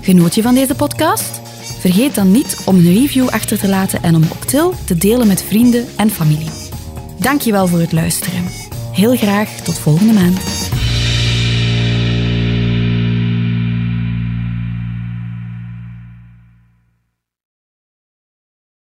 Genoot je van deze podcast? Vergeet dan niet om een review achter te laten en om Optil te delen met vrienden en familie. Dankjewel voor het luisteren. Heel graag tot volgende maand.